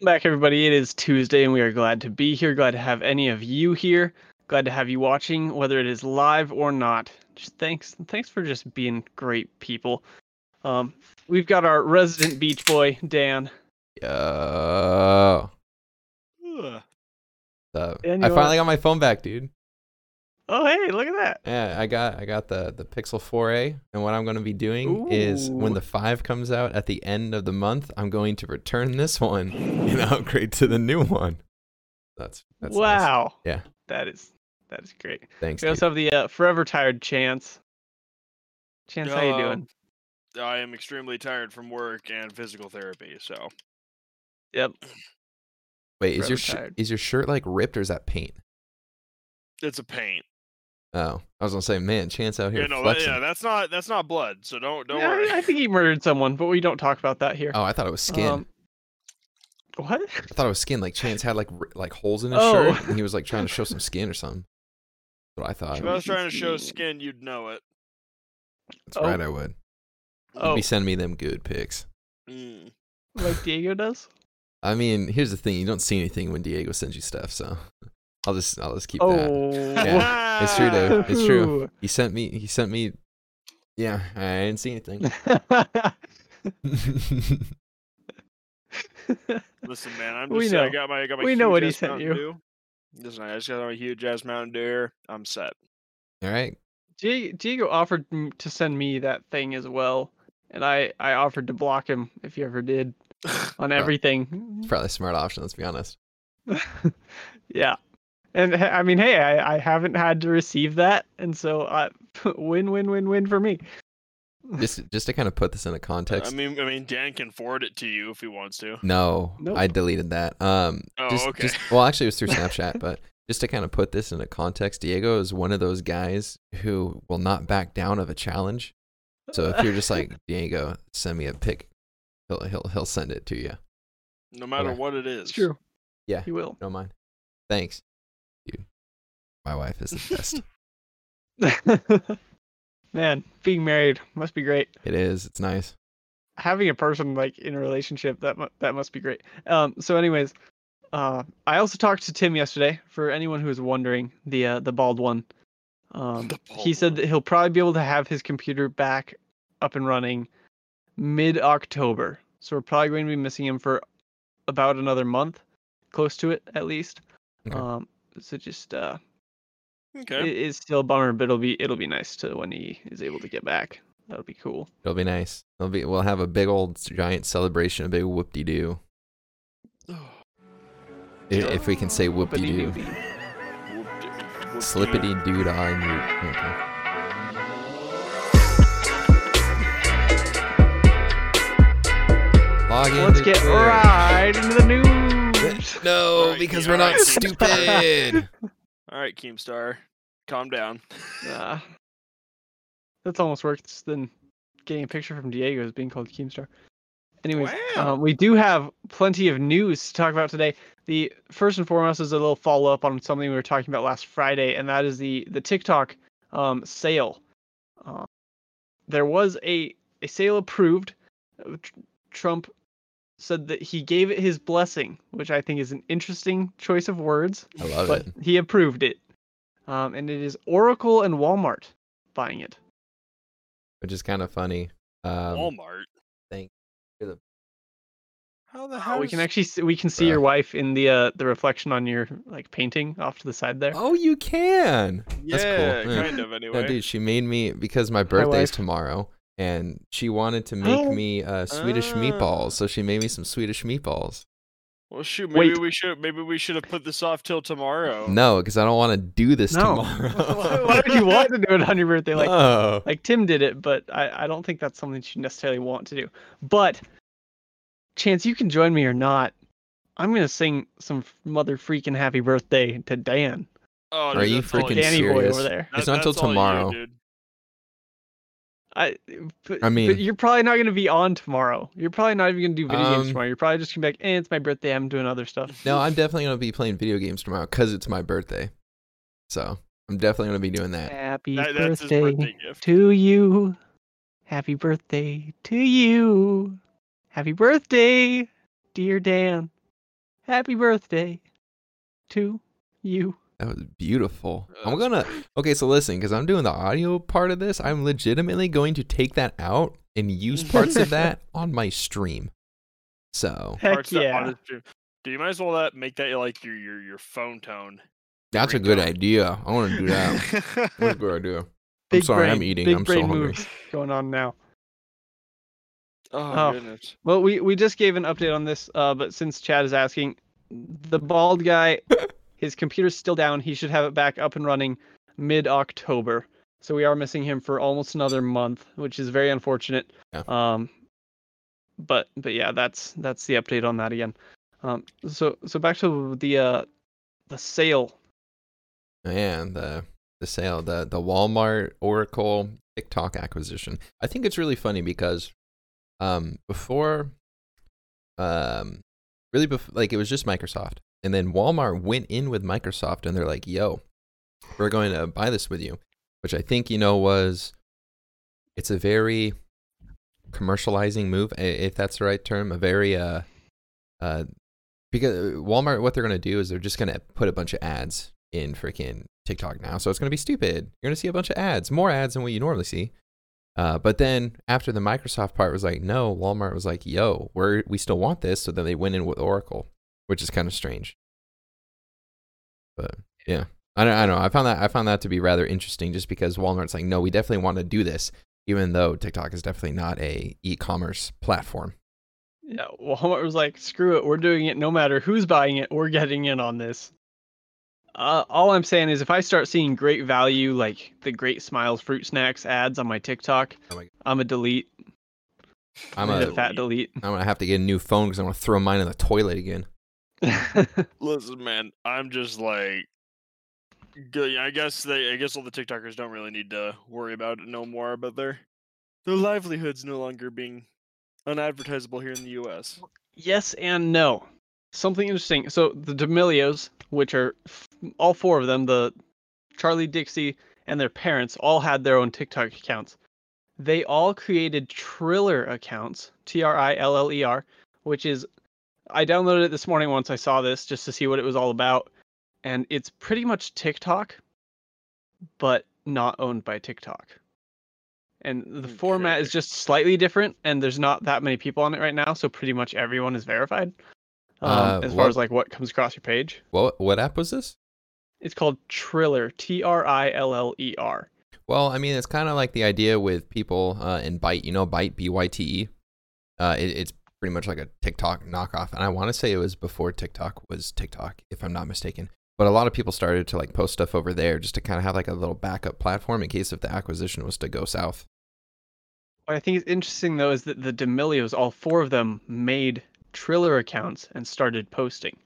Welcome back, everybody. It is Tuesday, and we are glad to be here. Glad to have any of you here. Glad to have you watching, whether it is live or not. Just thanks, thanks for just being great people. Um, we've got our resident beach boy Dan. Yo. Ugh. So, I finally got my phone back, dude. Oh, hey, look at that. Yeah, I got I got the the Pixel 4a, and what I'm going to be doing is when the 5 comes out at the end of the month, I'm going to return this one and upgrade to the new one. That's that's nice. wow. Yeah. That is that is great. Thanks. We Dude. also have the uh, forever tired Chance. Chance, how you doing? Um, I am extremely tired from work and physical therapy, so Yep. Wait, is your sh- is your shirt like ripped or is that paint? it's a pain. Oh, I was gonna say, man, Chance out here Yeah, no, that, flexing. yeah, that's not that's not blood, so don't don't Yeah, worry. I, I think he murdered someone, but we don't talk about that here. Oh, I thought it was skin. Um, what? I thought it was skin. Like Chance had like r- like holes in his Oh. shirt, and he was like trying to show some skin or something. That's what I thought. if I was trying to show Skin. skin, you'd know it. That's Oh. right, I would. Oh, Be send me them good pics. Mm. like Diego does. I mean, here's the thing: you don't see anything when Diego sends you stuff, so I'll just I'll just keep that. Oh, Yeah, It's true, though. It's true. He sent me. He sent me. Yeah, I didn't see anything. Listen, man, I'm We just I know. got my I got my We know what he sent Mountain you. Dew. Listen, I just got my huge ass Mountain Dew. I'm set. All right. Die- Diego offered to send me that thing as well, and I I offered to block him if he ever did on everything. It's probably a smart option. Let's be honest. yeah, and I mean, hey, I I haven't had to receive that, and so uh, win win win win for me. Just just to kind of put this into I context. mean, I mean, Dan can forward it to you if he wants to. no, Nope. I deleted that. Um, Oh, just, okay. just well, actually, it was through Snapchat, but just to kind of put this into context, Diego is one of those guys who will not back down of a challenge. So if you're just like Diego, send me a pic, he'll he'll he'll send it to you. No matter Okay. what it is. it's true. Yeah. he will. Don't mind. Thanks. You. My wife is the best. Man, being married must be great. it is. It's nice. having a person like in a relationship that mu- that must be great. Um. So, anyways, uh, I also talked to Tim yesterday. For anyone who is wondering, the uh, the bald one. Um, The he said that he'll probably be able to have his computer back up and running mid October. So we're probably going to be missing him for about another month, close to it at least. Okay. Um. So just uh, Okay. it is still a bummer, but it'll be it'll be nice to when he is able to get back. That'll be cool. It'll be nice. It'll be. We'll have a big old giant celebration, a big whoop de doo. If we can say whoop de doo. Slippity doo dah and you. Okay. Log in. Let's get right into the news. No, because we're not stupid. All right, Keemstar, calm down. Uh, that's almost worse than getting a picture from Diego as being called Keemstar. Anyways, Wow. um, we do have plenty of news to talk about today. The first and foremost is a little follow up on something we were talking about last Friday, and that is the the TikTok um, sale. Uh, there was a a sale approved. Tr- Trump said that he gave it his blessing, which I think is an interesting choice of words. I love but it. he approved it. Um, and it is Oracle and Walmart buying it. Which is kind of funny. Um, Walmart. thank you. The- How the Uh, hell? we can actually see, we can see your wife in the uh, the reflection on your like painting off to the side there. Oh, you can. Yeah, That's cool. Yeah. kind of. No, Anyway. dude, she made me because my birthday's wife. tomorrow, and she wanted to make Oh. me uh, Swedish Ah. meatballs. So she made me some Swedish meatballs. Well, shoot. Maybe Wait. we should. Maybe we should have put this off till tomorrow. No, because I don't want to do this No. tomorrow. Why why would you want to do it on your birthday? Like no. like Tim did it, but I, I don't think that's something you necessarily want to do. But Chance, you can join me or not. I'm gonna sing some mother freaking happy birthday to Dan, Oh, Are you freaking Danny boy serious? over there. It's not until that's all you, tomorrow. dude. I, but, I mean- but you're probably not gonna be on tomorrow. You're probably not even gonna do video games Um, tomorrow. You're probably just gonna be like, eh, it's my birthday. I'm doing other stuff. No, I'm definitely gonna be playing video games tomorrow because it's my birthday. So I'm definitely gonna be doing that. Happy That- birthday, birthday gift. to you. Happy birthday to you. Happy birthday, dear Dan. Happy birthday to you. That was beautiful. I'm gonna okay. So listen, because I'm doing the audio part of this, I'm legitimately going to take that out and use parts of that on my stream. So Heck Parts that yeah. honest- Do you might as well that make that like your your your phone tone? that's a good Ringtone. idea. I want to do that. That's a good idea. I'm Big sorry, brain, I'm eating. Big I'm so brain hungry. moves going on now. oh, Oh. goodness. Well, we, we just gave an update on this, uh, but since Chad is asking, the bald guy, his computer's still down. He should have it back up and running mid October. So we are missing him for almost another month, which is very unfortunate. Yeah. Um, but but yeah, that's that's the update on that again. Um, so so back to the uh, the sale. Yeah, the the sale, the the Walmart Oracle TikTok acquisition. I think it's really funny because um before um really bef- like it was just Microsoft. And then Walmart went in with Microsoft and they're like, "Yo, we're going to buy this with you." Which I think, you know, was it's a very commercializing move if that's the right term, a very uh uh because Walmart what they're going to do is they're just going to put a bunch of ads in freaking TikTok now. So it's going to be stupid. You're going to see a bunch of ads, more ads than what you normally see. Uh, but then after the Microsoft part was like, no, Walmart was like, yo, we're, we still want this. So then they went in with Oracle, which is kind of strange. But yeah, I don't, I don't know. I found that, I found that to be rather interesting just because Walmart's like, no, we definitely want to do this, even though TikTok is definitely not a e-commerce platform. Yeah, Walmart was like, screw it, we're doing it no matter who's buying it, we're getting in on this. Uh, all I'm saying is if I start seeing great value like the Great Smiles fruit snacks ads on my TikTok, Oh I'm a delete. I'm a, a fat delete. I'm gonna have to get a new phone because I'm gonna throw mine in the toilet again. Listen, man, I'm just like. I guess they, I guess all the TikTokers don't really need to worry about it no more. But their their livelihoods no longer being unadvertisable here in the U.S. yes and no. Something interesting. So the D'Amelios, which are f- all four of them, the Charlie Dixie and their parents, all had their own TikTok accounts. They all created Triller accounts, T R I L L E R, which is I downloaded it this morning once I saw this just to see what it was all about, and it's pretty much TikTok, but not owned by TikTok. And the format is just slightly different, and there's not that many people on it right now, so pretty much everyone is verified. Um, Uh, as far as like what comes across your page, What what app was this? it's called Triller, T R I L L E R. Well, I mean, it's kind of like the idea with people uh, in Byte. You know, Byte, B Y T E. Uh, it, it's pretty much like a TikTok knockoff, and I want to say it was before TikTok was TikTok, if I'm not mistaken. But a lot of people started to like post stuff over there just to kind of have like a little backup platform in case if the acquisition was to go south. What I think is interesting though is that the D'Amelios, all four of them, made Triller accounts and started posting.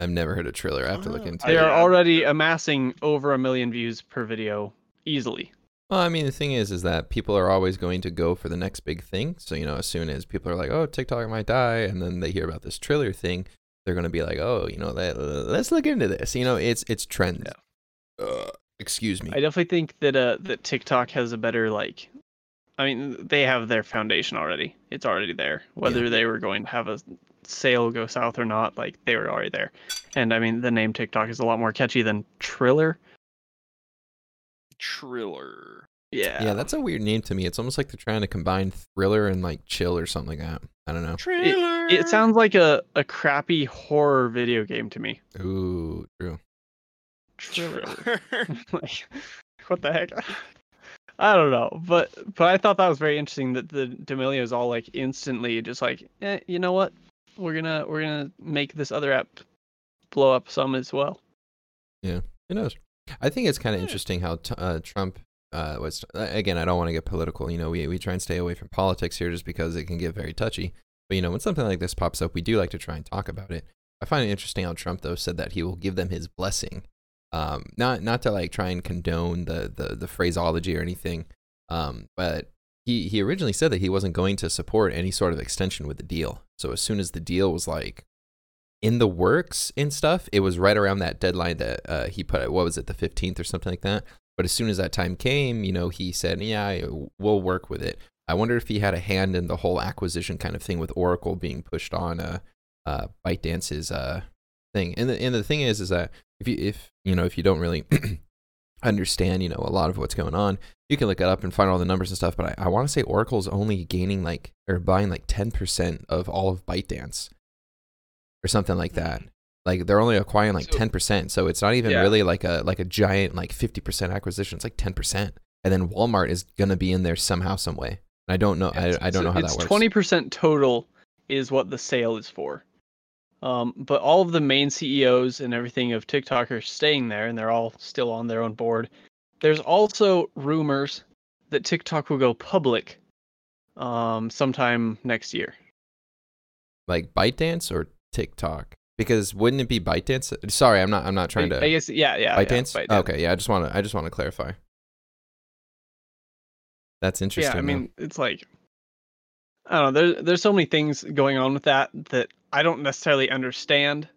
I've never heard of Triller. I have to look Oh, into They it. They are already amassing over a million views per video easily. Well, I mean, the thing is, is that people are always going to go for the next big thing. So you know, as soon as people are like, "Oh, TikTok might die," and then they hear about this Triller thing, they're going to be like, "Oh, you know, that, let's look into this." You know, it's it's trends. Uh, excuse me. I definitely think that uh that TikTok has a better like I mean they have their foundation already. It's already there. Whether they were going to have a sale go south or not, like they were already there. And I mean the name TikTok is a lot more catchy than Triller. Triller. Yeah. Yeah, that's a weird name to me. It's almost like they're trying to combine thriller and like chill or something like that. I don't know. Trailer. it sounds like a, a crappy horror video game to me. Ooh, true. Triller. like what the heck? I don't know, but but I thought that was very interesting that the D'Amelios all like instantly just like, eh, you know what? We're gonna we're gonna make this other app blow up some as well. Yeah, who knows? I think it's kind of interesting how t- uh, Trump uh, was. uh, Again, I don't want to get political. You know, we we try and stay away from politics here just because it can get very touchy. But you know, when something like this pops up, we do like to try and talk about it. I find it interesting how Trump though said that he will give them his blessing. Um, not not to like try and condone the the, the phraseology or anything. Um, but he he originally said that he wasn't going to support any sort of extension with the deal. So as soon as the deal was like in the works and stuff, it was right around that deadline that uh, he put. What was it, the fifteenth or something like that? But as soon as that time came, you know, he said, "Yeah, we'll work with it." I wonder if he had a hand in the whole acquisition kind of thing with Oracle being pushed on uh, uh, ByteDance's uh, thing. And the and the thing is, is that if you if you know if you don't really understand, you know, a lot of what's going on, you can look it up and find all the numbers and stuff. But I, I want to say Oracle's only gaining like or buying like ten percent of all of ByteDance, or something like that. Like they're only acquiring like So- ten percent, so it's not even Yeah. really like a like a giant like fifty percent acquisition. It's like ten percent, and then Walmart is gonna be in there somehow, some way. I don't know. I, I don't know how that works. Twenty percent total is what the sale is for. Um, but all of the main CEOs and everything of TikTok are staying there, and they're all still on their own board. There's also rumors that TikTok will go public um, sometime next year. like ByteDance or TikTok? Because wouldn't it be ByteDance? Sorry, I'm not. I'm not trying to. I guess, yeah, yeah. yeah, ByteDance? ByteDance. Okay, yeah. I just want to. I just want to clarify. That's interesting. Yeah, I though. mean, it's like I don't know. There's there's so many things going on with that that I don't necessarily understand,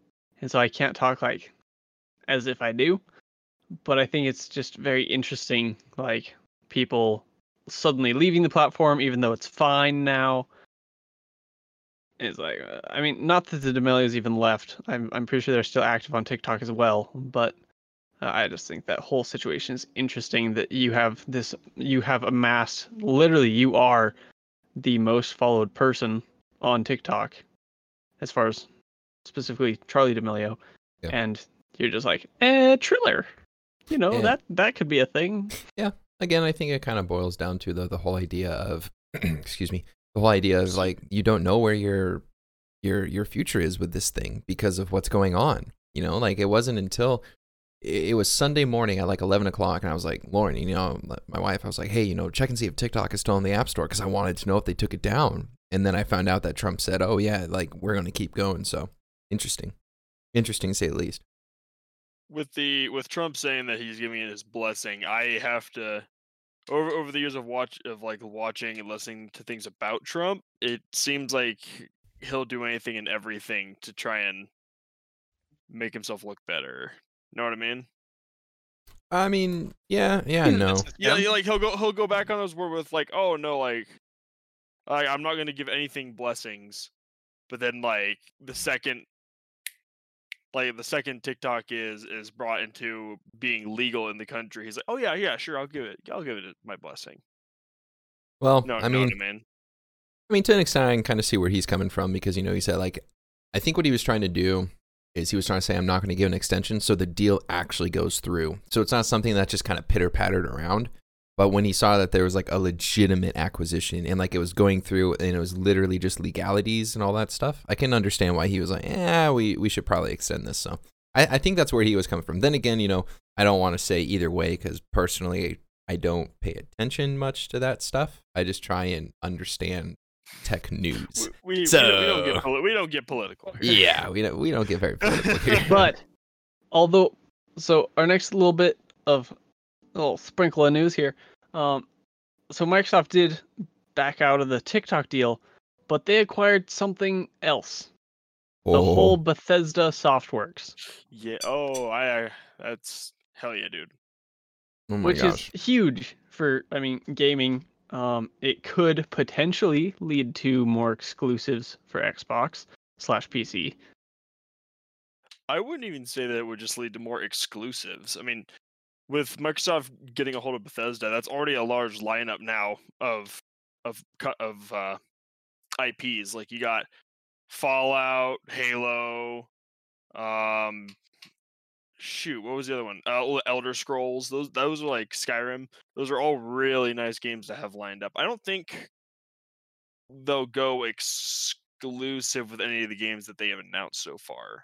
and so I can't talk like as if I do. But I think it's just very interesting, like people suddenly leaving the platform, even though it's fine now. It's like, uh, I mean, not that the D'Amelios even left. I'm I'm pretty sure they're still active on TikTok as well, but uh, I just think that whole situation is interesting. That you have this, you have amassed. Literally, you are the most followed person on TikTok, as far as specifically Charlie D'Amelio, Yeah. and you're just like, eh, Triller. You know Yeah. that that could be a thing. Yeah. Again, I think it kind of boils down to the the whole idea of, excuse me, the whole idea is like you don't know where your your your future is with this thing because of what's going on. You know, like it wasn't until it was Sunday morning at like 11 o'clock, and I was like, Lauren, you know, my wife, I was like, hey, you know, check and see if TikTok is still in the App Store because I wanted to know if they took it down. And then I found out that Trump said, oh, yeah, like we're going to keep going. So interesting. Interesting to say the least. with the with Trump saying that he's giving it his blessing, I have to over over the years of watch of like watching and listening to things about Trump, it seems like he'll do anything and everything to try and make himself look better. Know what I mean? I mean, yeah, yeah, no. Yeah, yeah, like he'll go he'll go back on those words with like, oh no, like I, I'm not gonna give anything blessings, but then like the second like the second TikTok is is brought into being legal in the country, he's like, oh yeah, yeah, sure, I'll give it, I'll give it my blessing. Well, No, I mean, I mean, I mean, to an extent, I can kind of see where he's coming from because you know he said like, I think what he was trying to do is he was trying to say I'm not going to give an extension, so the deal actually goes through. So it's not something that just kind of pitter pattered around. But when he saw that there was like a legitimate acquisition and like it was going through and it was literally just legalities and all that stuff, I can understand why he was like, yeah, we we should probably extend this. So I, I think that's where he was coming from. Then again, you know, I don't want to say either way because personally, I don't pay attention much to that stuff. I just try and understand tech news. we, we, we, don't, we don't get poli- we don't get political. here. Yeah, we don't we don't get very political here. but although so our next little bit of little sprinkle of news here um so microsoft did back out of the tiktok deal but they acquired something else the Oh, whole bethesda softworks yeah. Oh, I. That's hell yeah, dude. oh my which gosh. is huge for i mean gaming um it could potentially lead to more exclusives for xbox slash pc I wouldn't even say that it would just lead to more exclusives. I mean, with Microsoft getting a hold of Bethesda, that's already a large lineup now of of of uh, IPs. Like you got Fallout, Halo, um, shoot, what was the other one? Uh, Elder Scrolls. Those those are like Skyrim. Those are all really nice games to have lined up. I don't think they'll go exclusive with any of the games that they have announced so far,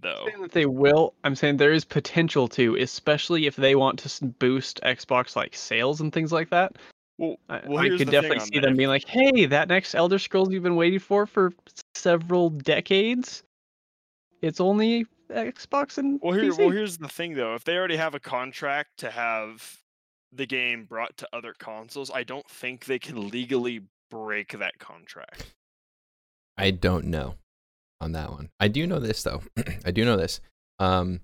though. saying that they will. I'm saying there is potential to, especially if they want to boost Xbox like sales and things like that. Well, I, well, I here's could definitely see that. them being like, "Hey, that next Elder Scrolls you've been waiting for for several decades, it's only Xbox and Well, here, PC." well, here's the thing though. If they already have a contract to have the game brought to other consoles, I don't think they can legally break that contract. I don't know on that one. I do know this though. I do know this. Um,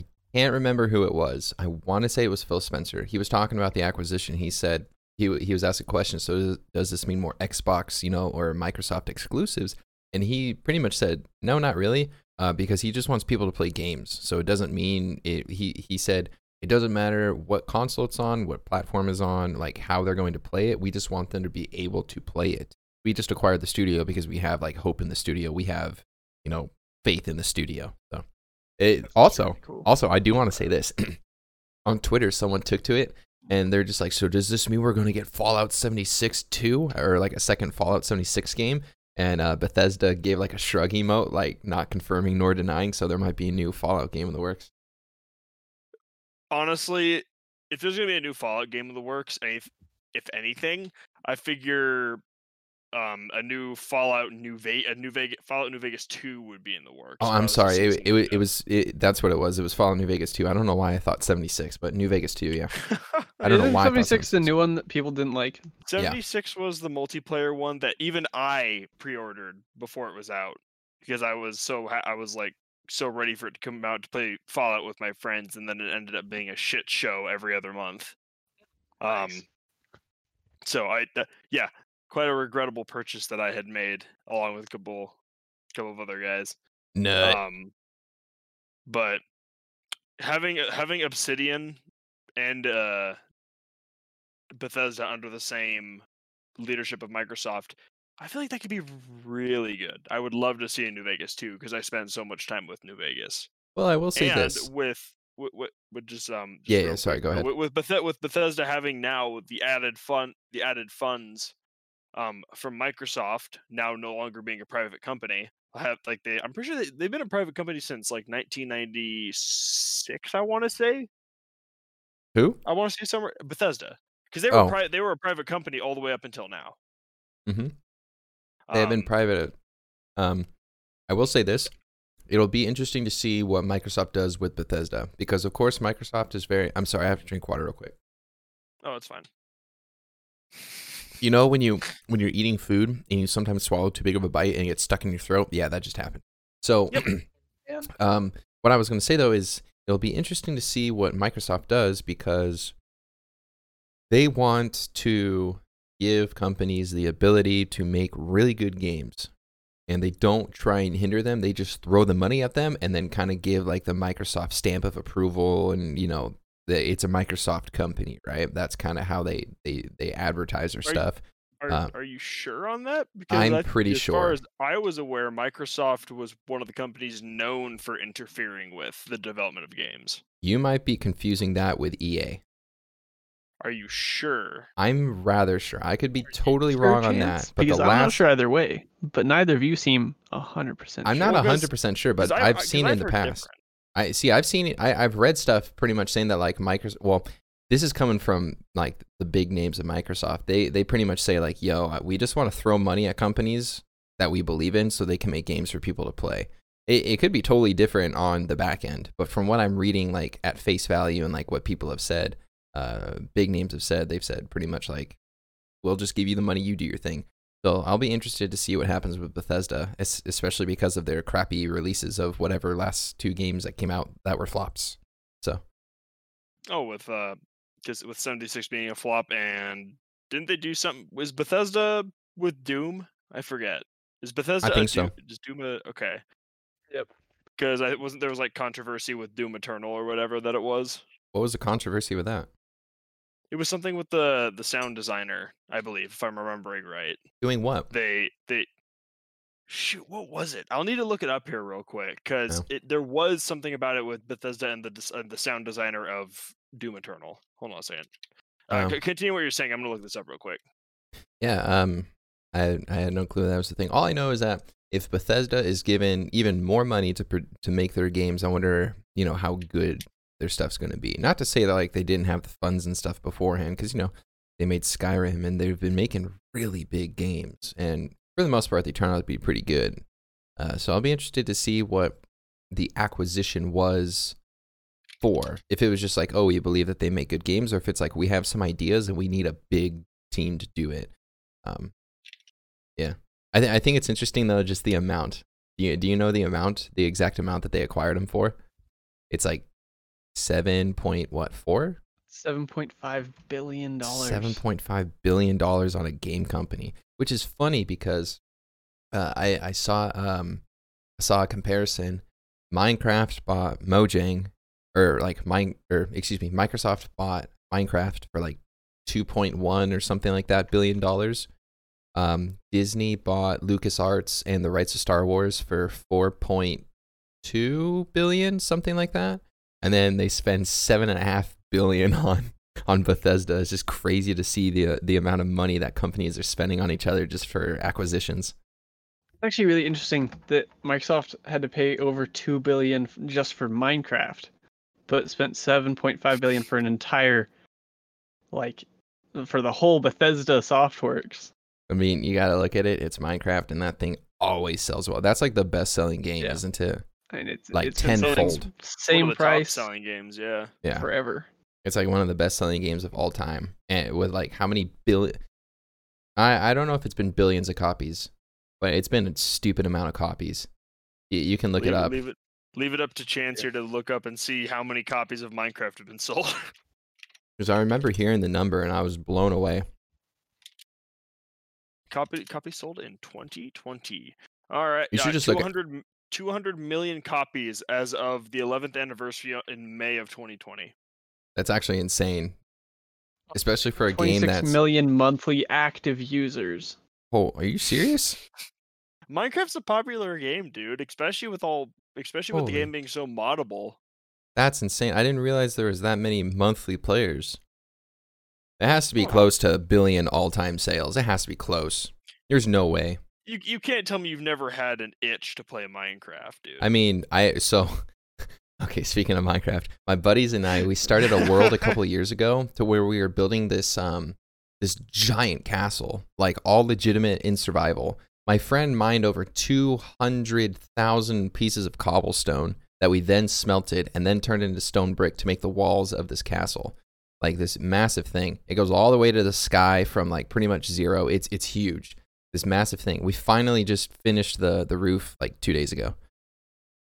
I can't remember who it was. I want to say it was Phil Spencer. He was talking about the acquisition. He said he he was asked a question. So does, does this mean more Xbox, you know, or Microsoft exclusives? and he pretty much said, "No, not really," uh, because he just wants people to play games. So it doesn't mean it. He he said it doesn't matter what console it's on, what platform is on, like how they're going to play it. We just want them to be able to play it. We just acquired the studio because we have like hope in the studio. We have, you know, faith in the studio. So it also really cool. also I do want to say this. on Twitter, someone took to it and they're just like, so does this mean we're going to get Fallout 76 2 or like a second Fallout 76 game? And uh, Bethesda gave like a shrug emote, like not confirming nor denying. So there might be a new Fallout game in the works. Honestly, if there's gonna be a new Fallout game in the works, and if, if anything, I figure um a new Fallout New Vegas, a New Vegas Fallout New Vegas two would be in the works. Oh, I I'm sorry. It, it, was- it was it, that's what it was. It was Fallout New Vegas 2. I don't know why I thought 76, but New Vegas 2, yeah. I don't know why 76 the new one that people didn't like. 76 was the multiplayer one that even I pre-ordered before it was out because I was so I was like so ready for it to come out to play Fallout with my friends, and then it ended up being a shit show every other month. Um, Nice. so I th- yeah, quite a regrettable purchase that I had made along with Kabul, a couple couple of other guys. No. Um, but having having Obsidian and uh, Bethesda under the same leadership of Microsoft, I feel like that could be really good. I would love to see a New Vegas too because I spent so much time with New Vegas well, I will say and this. with with, with, with just um just Yeah, real yeah, sorry, go uh, ahead. with with, Bethe- with Bethesda having now the added fun the added funds um from Microsoft now no longer being a private company I have like they I'm pretty sure they, they've been a private company since like 1996 I want to say Who? I want to say somewhere Bethesda because they were Oh. pri- they were a private company all the way up until now Mm-hmm. They have been Um, private. Um, I will say this. It'll be interesting to see what Microsoft does with Bethesda because, of course, Microsoft is very. I'm sorry, I have to drink water real quick. oh it's fine You know when you when you're eating food and you sometimes swallow too big of a bite and it gets stuck in your throat? Yeah, that just happened. So, Yeah. um, what I was going to say though is it'll be interesting to see what Microsoft does because they want to give companies the ability to make really good games. And they don't try and hinder them. They just throw the money at them and then kind of give like the Microsoft stamp of approval and you know that it's a Microsoft company, right? That's kind of how they they they advertise their Are you- stuff. Are, Uh, are you sure on that? Because I'm I- pretty as sure. far as I was aware, Microsoft was one of the companies known for interfering with the development of games. You might be confusing that with EA. Are you sure? I'm rather sure. I could be totally Is there a wrong on that, but because the I'm not sure either way. But neither of you seem hundred percent. I'm sure. not Well, 'cause- hundred percent sure, but I've, I've 'cause seen it in the past. different. I see. I've seen. I, I've read stuff pretty much saying that like Microsoft. Well, this is coming from like the big names of Microsoft. They they pretty much say like, "Yo, uh, we just want to throw money at companies that we believe in, so they can make games for people to play." It, it could be totally different on the back end, but from what I'm reading, like at face value and like what people have said, uh, big names have said, they've said pretty much like, "We'll just give you the money, you do your thing." So I'll be interested to see what happens with Bethesda, especially because of their crappy releases of whatever last two games that came out that were flops. So Oh, with uh, because with seventy six being a flop, and didn't they do something? Was Bethesda with Doom? I forget. Is Bethesda? I think so. Doom, Is Doom a, okay? Yep. Because I wasn't there was like controversy with Doom Eternal or whatever that it was. what was the controversy with that? It was something with the the sound designer, I believe, if I'm remembering right. Doing what? They they shoot, what was it? I'll need to look it up here real quick because it there was something about it with Bethesda and the uh, the sound designer of Doom Eternal. Hold on a second. Uh, c- continue what you're saying. I'm gonna look this up real quick. Yeah, um, I I had no clue that was the thing. All I know is that if Bethesda is given even more money to pr- to make their games, I wonder, you know, how good their stuff's going to be. Not to say that like they didn't have the funds and stuff beforehand, because you know they made Skyrim and they've been making really big games, and for the most part, they turn out to be pretty good. Uh, so I'll be interested to see what the acquisition was for. If it was just like, oh, we believe that they make good games, or if it's like we have some ideas and we need a big team to do it. Um, yeah, I th- I think it's interesting though, just the amount. Do you do you know the amount, the exact amount that they acquired them for? It's like seven point what four? Seven point five billion dollars. Seven point five billion dollars on a game company, which is funny because uh, I I saw um I saw a comparison. Minecraft bought Mojang, or like mine, or excuse me, Microsoft bought Minecraft for like two point one or something like that billion dollars. Um, Disney bought LucasArts and the rights to Star Wars for four point two billion, something like that. And then they spend seven and a half billion on on Bethesda. It's just crazy to see the the amount of money that companies are spending on each other just for acquisitions. It's actually really interesting that Microsoft had to pay over two billion just for Minecraft, but spent seven point five billion for an entire, like, for the whole Bethesda Softworks. I mean, you got to look at it. It's Minecraft, and that thing always sells well. That's like the best selling game, Yeah. isn't it? And it's Like it's been selling tenfold. s- One same of the price top selling games. Yeah. Yeah, forever. it's like one of the best selling games of all time, and with like how many billion? I I don't know if it's been billions of copies, but it's been a stupid amount of copies. You, you can look leave it up. Leave it. Leave it up to Chance here to look up and see how many copies of Minecraft have been sold. Because I remember hearing the number and I was blown away. copy copy sold in 2020. All right. You should uh, just look at- 200, m- 200 million copies as of the 11th anniversary in May of 2020. That's actually insane, oh. especially for a game Twenty-six that's. million monthly active users. Oh, are you serious? Minecraft's a popular game, dude, especially with all especially with the game being so moddable. That's insane. I didn't realize there was that many monthly players. It has to be close to a billion all-time sales. It has to be close. There's no way. You you can't tell me you've never had an itch to play Minecraft, dude. I mean, I so okay. Speaking of Minecraft, my buddies and I we started a world a couple years ago to where we were building this um this giant castle, like all legitimate in survival. My friend mined over two hundred thousand pieces of cobblestone that we then smelted and then turned into stone brick to make the walls of this castle. Like this massive thing. It goes all the way to the sky from like pretty much zero. It's it's huge. This massive thing. We finally just finished the the roof like two days ago.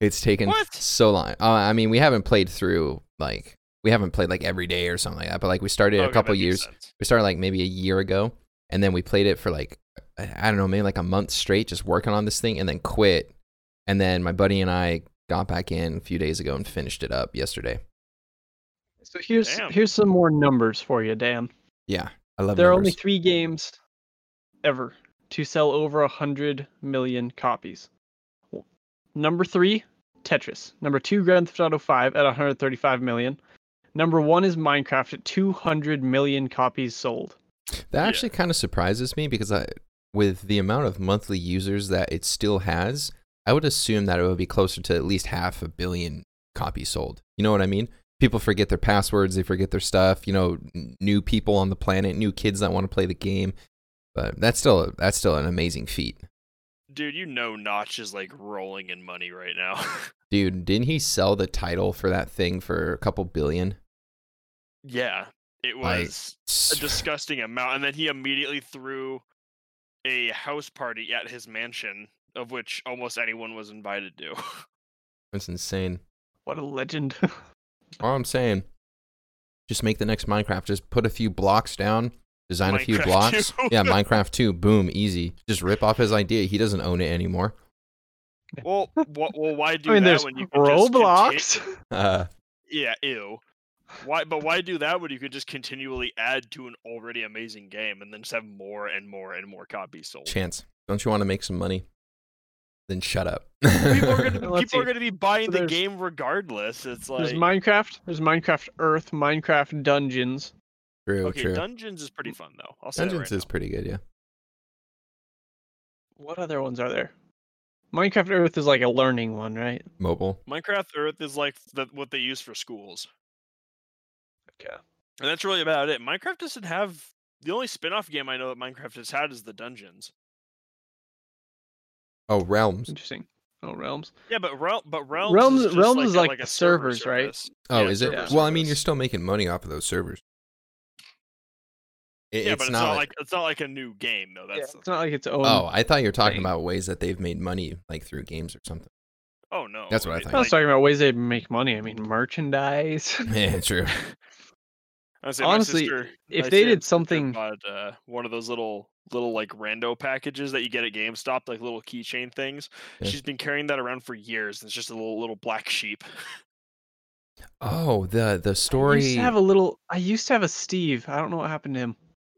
It's taken What? so long. Uh, I mean, we haven't played through like we haven't played like every day or something like that. But like we started Okay, a couple years. sense. We started like maybe a year ago, and then we played it for like I I don't know, maybe like a month straight, just working on this thing, and then quit. And then my buddy and I got back in a few days ago and finished it up yesterday. So here's Damn. here's some more numbers for you, Dan. Yeah, I love. There are only three games ever to sell over a hundred million copies. Number three, Tetris. Number two, Grand Theft Auto 5 at 135 million. Number one is Minecraft at 200 million copies sold. That Yeah. actually kind of surprises me because I, with the amount of monthly users that it still has, I would assume that it would be closer to at least half a billion copies sold. You know what I mean? People forget their passwords, they forget their stuff. You know, n- new people on the planet, new kids that want to play the game. But that's still that's still an amazing feat, Dude, you know Notch is like rolling in money right now. dude. Didn't he sell the title for that thing for a couple billion? yeah. It was a disgusting amount. And then he immediately threw a house party at his mansion, of which almost anyone was invited to. That's insane. What a legend. All I'm saying, just make the next Minecraft. Just put a few blocks down, design a few blocks. yeah, Minecraft 2, boom, easy. Just rip off his idea. He doesn't own it anymore. well, wha- well, why do I mean, that there's when you can just Roblox. conti- Uh, yeah, ew. Why? But why do that when you could just continually add to an already amazing game and then just have more and more and more copies sold? chance. Don't you want to make some money? Then shut up. People are gonna, Let's people are see. gonna be buying So the game regardless. It's like There's Minecraft. There's Minecraft Earth. Minecraft Dungeons. True, okay, true. Dungeons is pretty fun though. I'll say that Dungeons right is now. pretty good, yeah. What other ones are there? Minecraft Earth is like a learning one, right? Mobile. Minecraft Earth is like the, what they use for schools, Okay. and that's really about it. Minecraft doesn't have the only spin-off game I know that Minecraft has had is the Dungeons. Oh, Realms. Interesting. Oh, Realms. Yeah, but Realm, but Realms, Realms- is just Realms like is a, like like a the server servers, right? Oh, Yeah, is it? server Well, I mean, you're still making money off of those servers. It- yeah, it's but it's not, not like it's not like a new game though. Yeah, That's it's not like its own. Oh, I thought you were talking thing. about ways that they've made money, like through games or something. oh no, That's what I thought. I was like- talking about ways they make money. I mean, merchandise. Yeah, true. I Honestly, sister, if they did something- bought, uh, one of those little little like rando packages that you get at GameStop, like little keychain things. Yeah. She's been carrying that around for years. It's just a little little black sheep. Oh, the the I story, used to have a little. I used to have a Steve. I don't know what happened to him.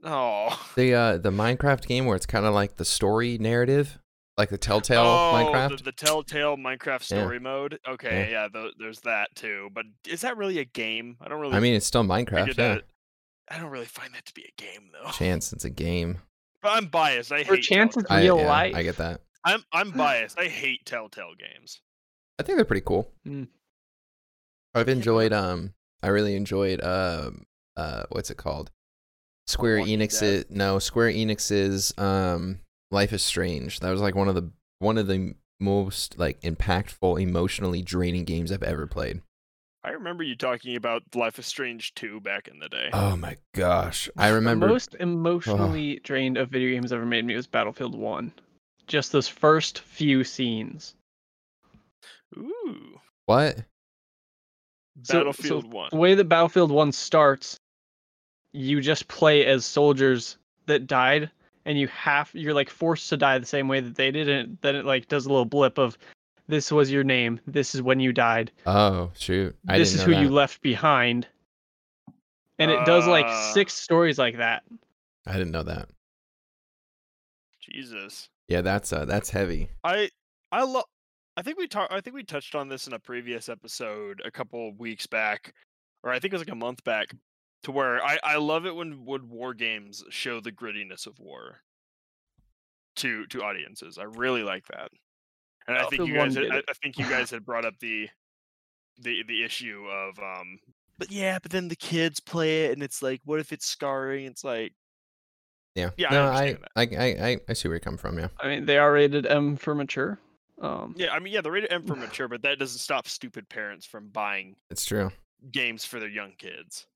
Oh, the uh the Minecraft game where it's kind of like the story narrative, like the Telltale oh, Minecraft. The, the Telltale Minecraft Yeah. story mode. Okay, yeah, tho- there's that too. But is that really a game? I don't really. I mean, it's still Minecraft. Yeah, that- I don't really find that to be a game though. chance it's a game. But I'm biased. I For hate chance it's Telltale. I, yeah, life. I get that. I'm I'm biased. I hate Telltale games. I think they're pretty cool. Mm. I've enjoyed um I really enjoyed um uh what's it called? Square Walking Enix Dead. no, Square Enix's um Life is Strange. That was like one of the one of the most like impactful, emotionally draining games I've ever played. I remember you talking about Life is Strange 2 back in the day. Oh my gosh. I remember The most emotionally drained of video games ever made me was Battlefield One. Just those first few scenes. Ooh. what? So- so Battlefield 1. The way that Battlefield One starts, you just play as soldiers that died, and you have you're like forced to die the same way that they did, and then it like does a little blip of, this was your name, this is when you died, Oh shoot. I this didn't is know who you left behind, and it does like Uh. six stories like that. I didn't know that. Jesus. Yeah, that's uh that's heavy. I I love I think we talked I think we touched on this in a previous episode a couple of weeks back or I think it was like a month back to where I I love it when would war games show the grittiness of war to to audiences. I really like that. And I think you guys had, I. I think you guys had brought up the the the issue of um but yeah, but then the kids play it and it's like what if it's scarring? It's like Yeah. Yeah, I no, understand I, I I I see where you come from, yeah. I mean, they are rated M for mature. Um, yeah, I mean yeah, the rated M for mature, but that doesn't stop stupid parents from buying It's true. games for their young kids.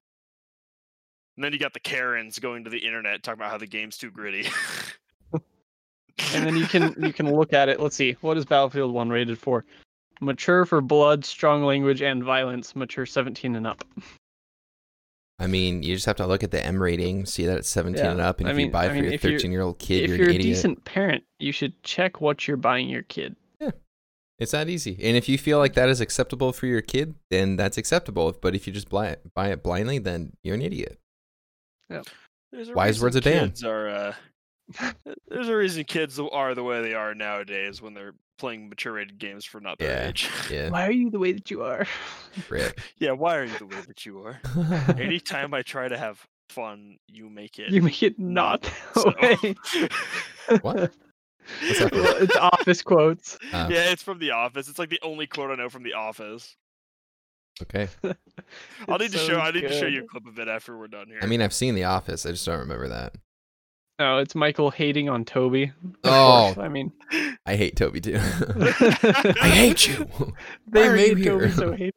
And then you got the Karens going to the internet talking about how the game's too gritty. and then you can you can look at it. Let's see, what is Battlefield One rated for? Mature for blood, strong language, and violence. Mature 17 and up. I mean, you just have to look at the M rating, see that it's 17 Yeah, and up, and I if you buy I for mean, your 13 year old kid, if you're, you're, a idiot. decent parent, you should check what you're buying your kid. Yeah, It's that easy. And if you feel like that is acceptable for your kid, then that's acceptable. But if you just buy it, buy it blindly, then you're an idiot. There's a Wise reason words of Dan. Kids are. Uh, there's a reason kids are the way they are nowadays when they're playing mature rated games for not their Yeah, age. Yeah. Why are you the way that you are? Rip. yeah, why are you the way that you are? Anytime I try to have fun, you make it. You make it not so. way. What? What's that? Well, it's office quotes. Uh, yeah, it's from The Office. It's like the only quote I know from The Office. Okay. I'll need It's to so show. I need to show you a clip of it after we're done here. I mean, I've seen The Office. I just don't remember that. No, it's Michael hating on Toby. Oh. course, I mean, I hate Toby too. I I hate you. They Why are you made Toby here? so hate.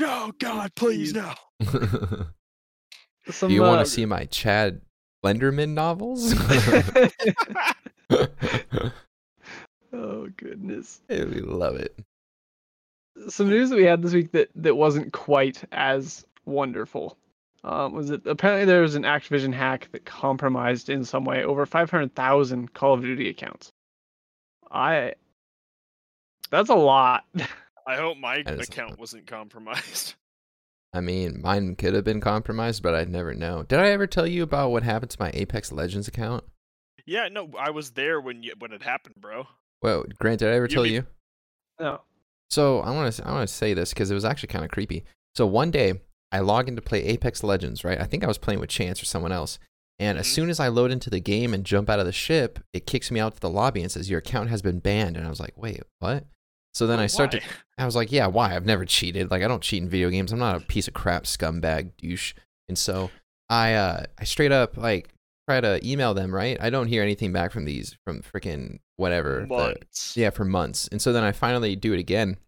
oh God, please Jeez. no. Do Some, you want uh, to see my Chad Blenderman novels? oh goodness. I love it. Some news that we had this week that that wasn't quite as wonderful. Um, was it apparently there was an Activision hack that compromised in some way over 500,000 Call of Duty accounts. I. That's a lot. I hope my That is a account wasn't compromised. I mean, mine could have been compromised, but I'd never know. Did I ever tell you about what happened to my Apex Legends account? Yeah, no, I was there when you, when it happened, bro. Well, Grant, did I ever You tell mean- you? no. So I want to I want to say this because it was actually kind of creepy. So one day I log in to play Apex Legends, right? I think I was playing with Chance or someone else. And as Mhm. soon as I load into the game and jump out of the ship, it kicks me out to the lobby and says your account has been banned. And I was like, wait, what? So then I start to I was like, yeah, why? I've never cheated. Like I don't cheat in video games. I'm not a piece of crap scumbag douche. And so I uh I straight up like try to email them, right? I don't hear anything back from these from freaking whatever. the- yeah, for months. And so then I finally do it again.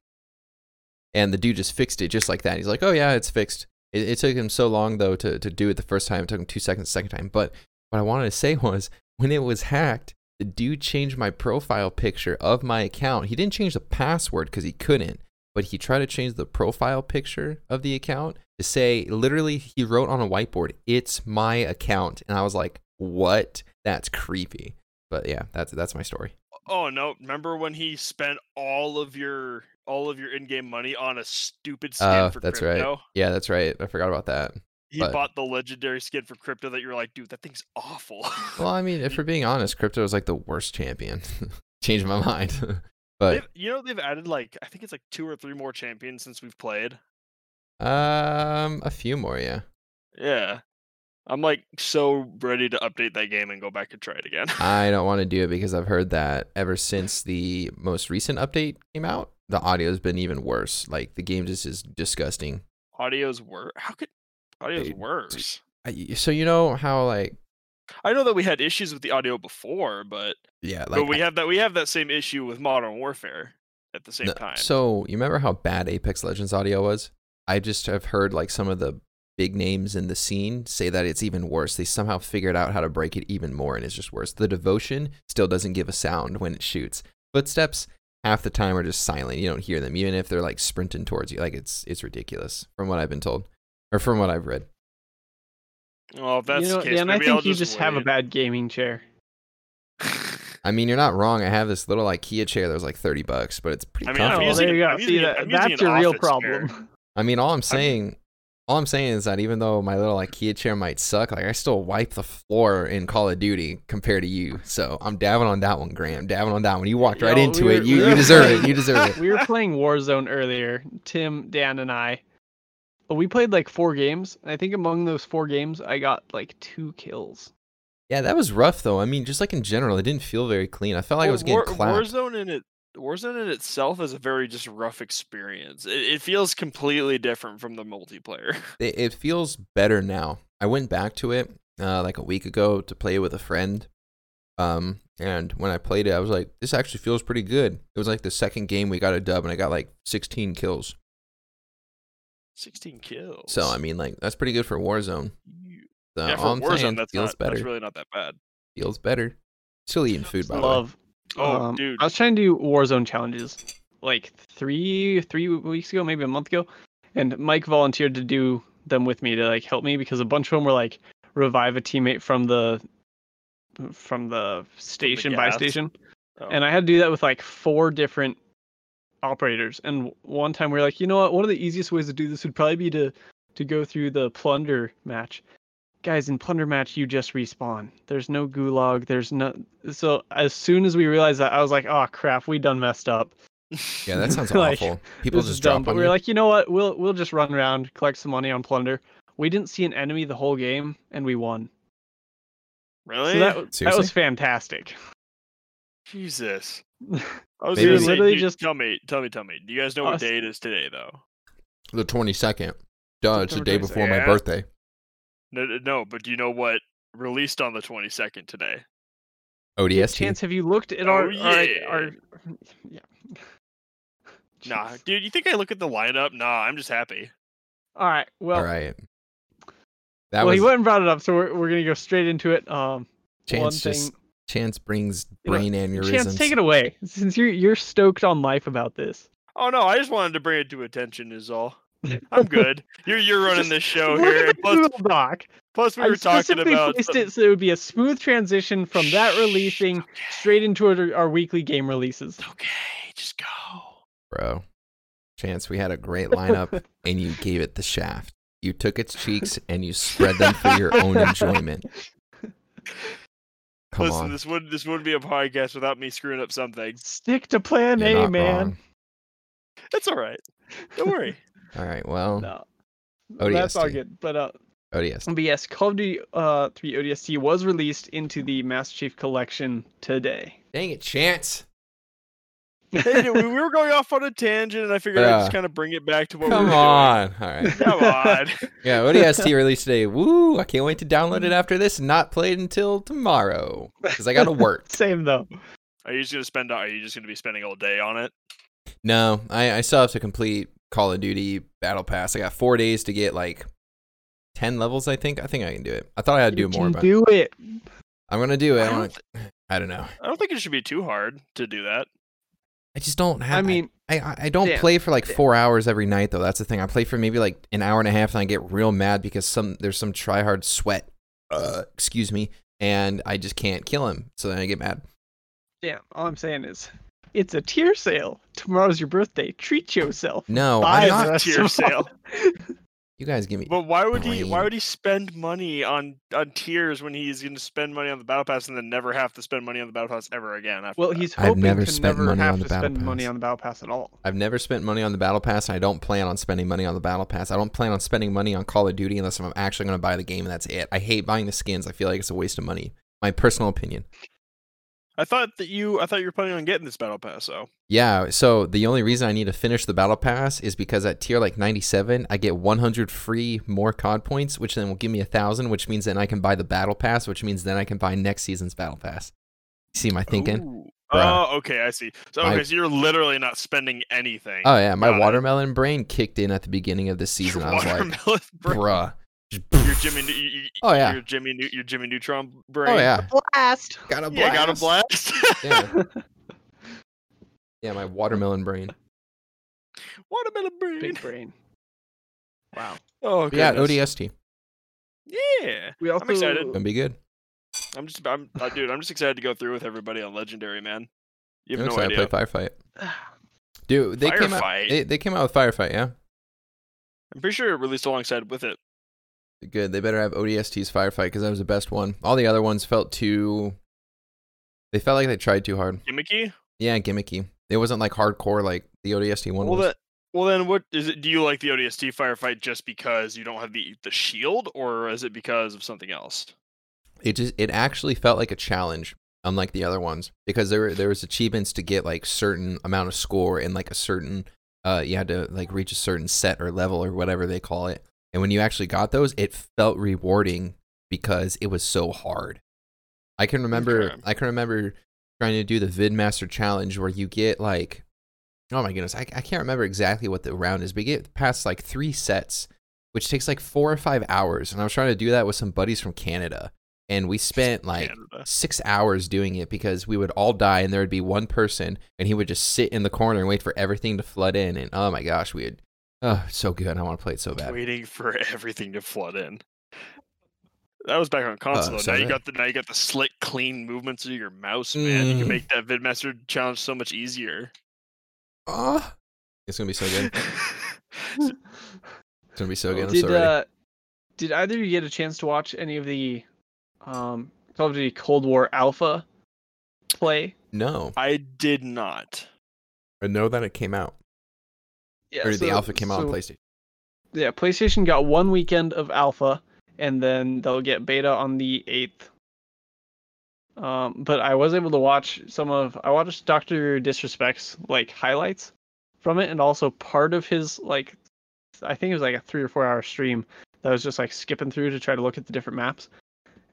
And the dude just fixed it just like that. He's like, oh, yeah, it's fixed. It, it took him so long, though, to, to do it the first time. It took him two seconds the second time. But what I wanted to say was when it was hacked, the dude changed my profile picture of my account. He didn't change the password because he couldn't, but he tried to change the profile picture of the account to say literally he wrote on a whiteboard, "It's my account," and I was like, "What? That's creepy." But yeah, that's that's my story. Oh no! Remember when he spent all of your all of your in-game money on a stupid skin Oh, for that's crypto? right. Yeah, that's right. I forgot about that. He but- bought the legendary skin for crypto that you're like, dude, that thing's awful. Well, I mean, if we're being honest, crypto is like the worst champion. Changed my mind. but They've- you know they've added like I think it's like two or three more champions since we've played. um, a few more, yeah. Yeah, I'm like so ready to update that game and go back and try it again. I don't want to do it because I've heard that ever since the most recent update came out, the audio's been even worse. Like the game just is disgusting. Audio's worse. How could audio's Dude, worse? So you know how like I know that we had issues with the audio before, but yeah, like but we have that we have that same issue with Modern Warfare at the same No, time. So you remember how bad Apex Legends audio was? I just have heard like some of the big names in the scene say that it's even worse. They somehow figured out how to break it even more, and it's just worse. The devotion still doesn't give a sound when it shoots. Footsteps half the time are just silent. You don't hear them, even if they're like sprinting towards you. Like it's it's ridiculous from what I've been told, or from what I've read. well, if that's you know, the case, Dan, I think I'll you just have a bad gaming chair. I mean, you're not wrong. I have this little IKEA chair that was like thirty bucks, but it's pretty I mean, I'm Oh, comfortable. using oh, there you go. See using that that's your real office chair. problem. I mean, all I'm saying, all I'm saying is that even though my little IKEA chair might suck, like I still wipe the floor in Call of Duty compared to you. So I'm dabbing on that one, Graham. Dabbing on that one. You walked right Yo, into we it. You, we you were deserve it. You deserve it. we were playing Warzone earlier. Tim, Dan, and I. We played like four games. and I think among those four games, I got like two kills. Yeah, that was rough though. I mean, just like in general, it didn't feel very clean. I felt like I was getting War- clapped. Warzone in it, Warzone in itself is a very just rough experience. It, it feels completely different from the multiplayer. It, it feels better now. I went back to it uh, like a week ago to play it with a friend. Um, and when I played it, I was like, this actually feels pretty good. It was like the second game we got a dub, and I got like 16 kills. Sixteen kills. So I mean, like that's pretty good for Warzone. So yeah, for Warzone, saying that's feels not, better. That's really not that bad. Feels better. Still eating food, by the way. Love. Oh, Um, dude. I was trying to do Warzone challenges like three three weeks ago, maybe a month ago, and Mike volunteered to do them with me to like help me because a bunch of them were like revive a teammate from the from the station by station, Oh. and I had to do that with like four different operators. And one time we were like, you know what? One of the easiest ways to do this would probably be to to go through the plunder match. Guys, in plunder match, you just respawn. There's no gulag. There's no. So as soon as we realized that, I was like, oh crap, we done messed up. Yeah, that sounds Like, awful. People this is just dumb. drop But on we you. were like, you know what? We'll we'll just run around, collect some money on plunder. We didn't see an enemy the whole game, and we won. really? So that that was fantastic. Jesus. I was Maybe- gonna Literally dude, just- tell me, tell me, tell me. Do you guys know what Us- day it is today, though? the 22nd. Duh, it's the day 22nd. before my birthday. No, no, no, but do you know what released on the twenty second today? ODST. Chance, have you looked at Oh, our, our yeah. our yeah? Nah, Jeez. dude, you think I look at the lineup? Nah, I'm just happy. All right. Well, All right. That well, was he went and brought it up, so we're we're gonna go straight into it. Um, one Chance. thing. Just Chance brings You know, brain aneurysms. Chance, take it away. Since you're you're stoked on life about this. Oh no, I just wanted to bring it to attention. Is all. I'm good. You're you're running Just this show Look here. at the Plus, Google Doc. plus we I were talking specifically about. placed it so it would be a smooth transition from that Shh, releasing okay, straight into our, our weekly game releases. It's okay, just go. bro. Chance, we had a great lineup, and you gave it the shaft. You took its cheeks and you spread them for your own enjoyment. Come Listen, on. this would this wouldn't be a podcast without me screwing up something. Stick to plan You're A, man. wrong. It's all right. Don't worry. All right. Well, No. That's all good. But uh ODS. but yes, Call of Duty uh 3 ODST was released into the Master Chief Collection today. Dang it, Chance. hey, we we were going off on a tangent, and I figured I'd just kind of bring it back to what Come we were on. All right. doing. Come on. Yeah, ODST released today. Woo! I can't wait to download it after this and not play it until tomorrow because I got to work. Same though. Are you just gonna spend? Are you just gonna be spending all day on it? No, I, I still have to complete Call of Duty Battle Pass. I got four days to get like ten levels. I think. I think I can do it. I thought I had to You do more, can but do it. I'm gonna do it. I I, don't, th- I don't know. I don't think it should be too hard to do that. I just don't have. I mean, I I, I don't damn, play for like damn. four hours every night though. That's the thing. I play for maybe like an hour and a half, and I get real mad because some there's some tryhard sweat. Uh, excuse me, and I just can't kill him. So then I get mad. damn. All I'm saying is, it's a tier sale. Tomorrow's your birthday. Treat yourself. No, Buy I'm not. rest tier sale. You guys give me. But why would he? Why would he spend money on on tiers when he's going to spend money on the battle pass and then never have to spend money on the battle pass ever again? After Well, that? he's I've hoping never to spent never money have on the to battle spend money on the battle pass at all. I've never spent money on the battle pass, and I don't plan on spending money on the battle pass. I don't plan on spending money on Call of Duty unless I'm actually going to buy the game, and that's it. I hate buying the skins. I feel like it's a waste of money. My personal opinion. I thought that you. I thought you were planning on getting this battle pass. So Yeah, so the only reason I need to finish the battle pass is because at tier like 97, I get 100 free more COD points, which then will give me a thousand, which means then I can buy the battle pass, which means then I can buy next season's battle pass. See my thinking? Oh, okay, I see. So My- okay, so you're literally not spending anything. Oh yeah, my Got it. watermelon brain kicked in at the beginning of the season. I was like, brain. bruh. Just Your Jimmy. You, you, Oh, yeah. Your Jimmy. Neu- Your Jimmy Neutron brain. Oh yeah, Blast. got a blast. Yeah, got a blast. Yeah. yeah, my watermelon brain. Watermelon brain. Big brain. Wow. Oh, But yeah. ODST Yeah. We also excited. gonna be good. I'm just, I'm, uh, dude. I'm just excited to go through with everybody on Legendary, man. You have I'm no excited idea. to play Firefight. Dude, they came out. Firefight? They, they came out with Firefight, yeah. I'm pretty sure it released alongside with it. Good. They better have ODST's Firefight because that was the best one. All the other ones felt too. They felt like they tried too hard. Gimmicky. Yeah, gimmicky. It wasn't like hardcore like the ODST one Well, was. that, well, then what is it? Do you like the ODST firefight just because you don't have the the shield, or is it because of something else? It just it actually felt like a challenge, unlike the other ones, because there were there was achievements to get like certain amount of score and like a certain uh you had to like reach a certain set or level or whatever they call it. And when you actually got those, it felt rewarding because it was so hard. I can remember Okay. I can remember trying to do the Vidmaster challenge where you get like oh my goodness, I, I can't remember exactly what the round is, but you get past like three sets, which takes like four or five hours. And I was trying to do that with some buddies from Canada. And we spent like Canada. six hours doing it because we would all die and there would be one person and he would just sit in the corner and wait for everything to flood in. And oh my gosh, we had oh so good. I want to play it so bad. waiting for everything to flood in. That was back on console. so now you got the now you got the slick, clean movements of your mouse, man. You Mm. can make that VidMaster challenge so much easier. Oh, it's gonna be so good. It's gonna be so good. I'm did so uh, did either of you get a chance to watch any of the um, Call of Duty Cold War Alpha play? no, I did not. I know that it came out Yeah, or the so- alpha came out on PlayStation. Yeah, PlayStation got one weekend of alpha, and then they'll get beta on the eighth. Um, but I was able to watch some of I watched Doctor Disrespect's like highlights from it, and also part of his like I think it was like a three or four hour stream that was just like skipping through to try to look at the different maps,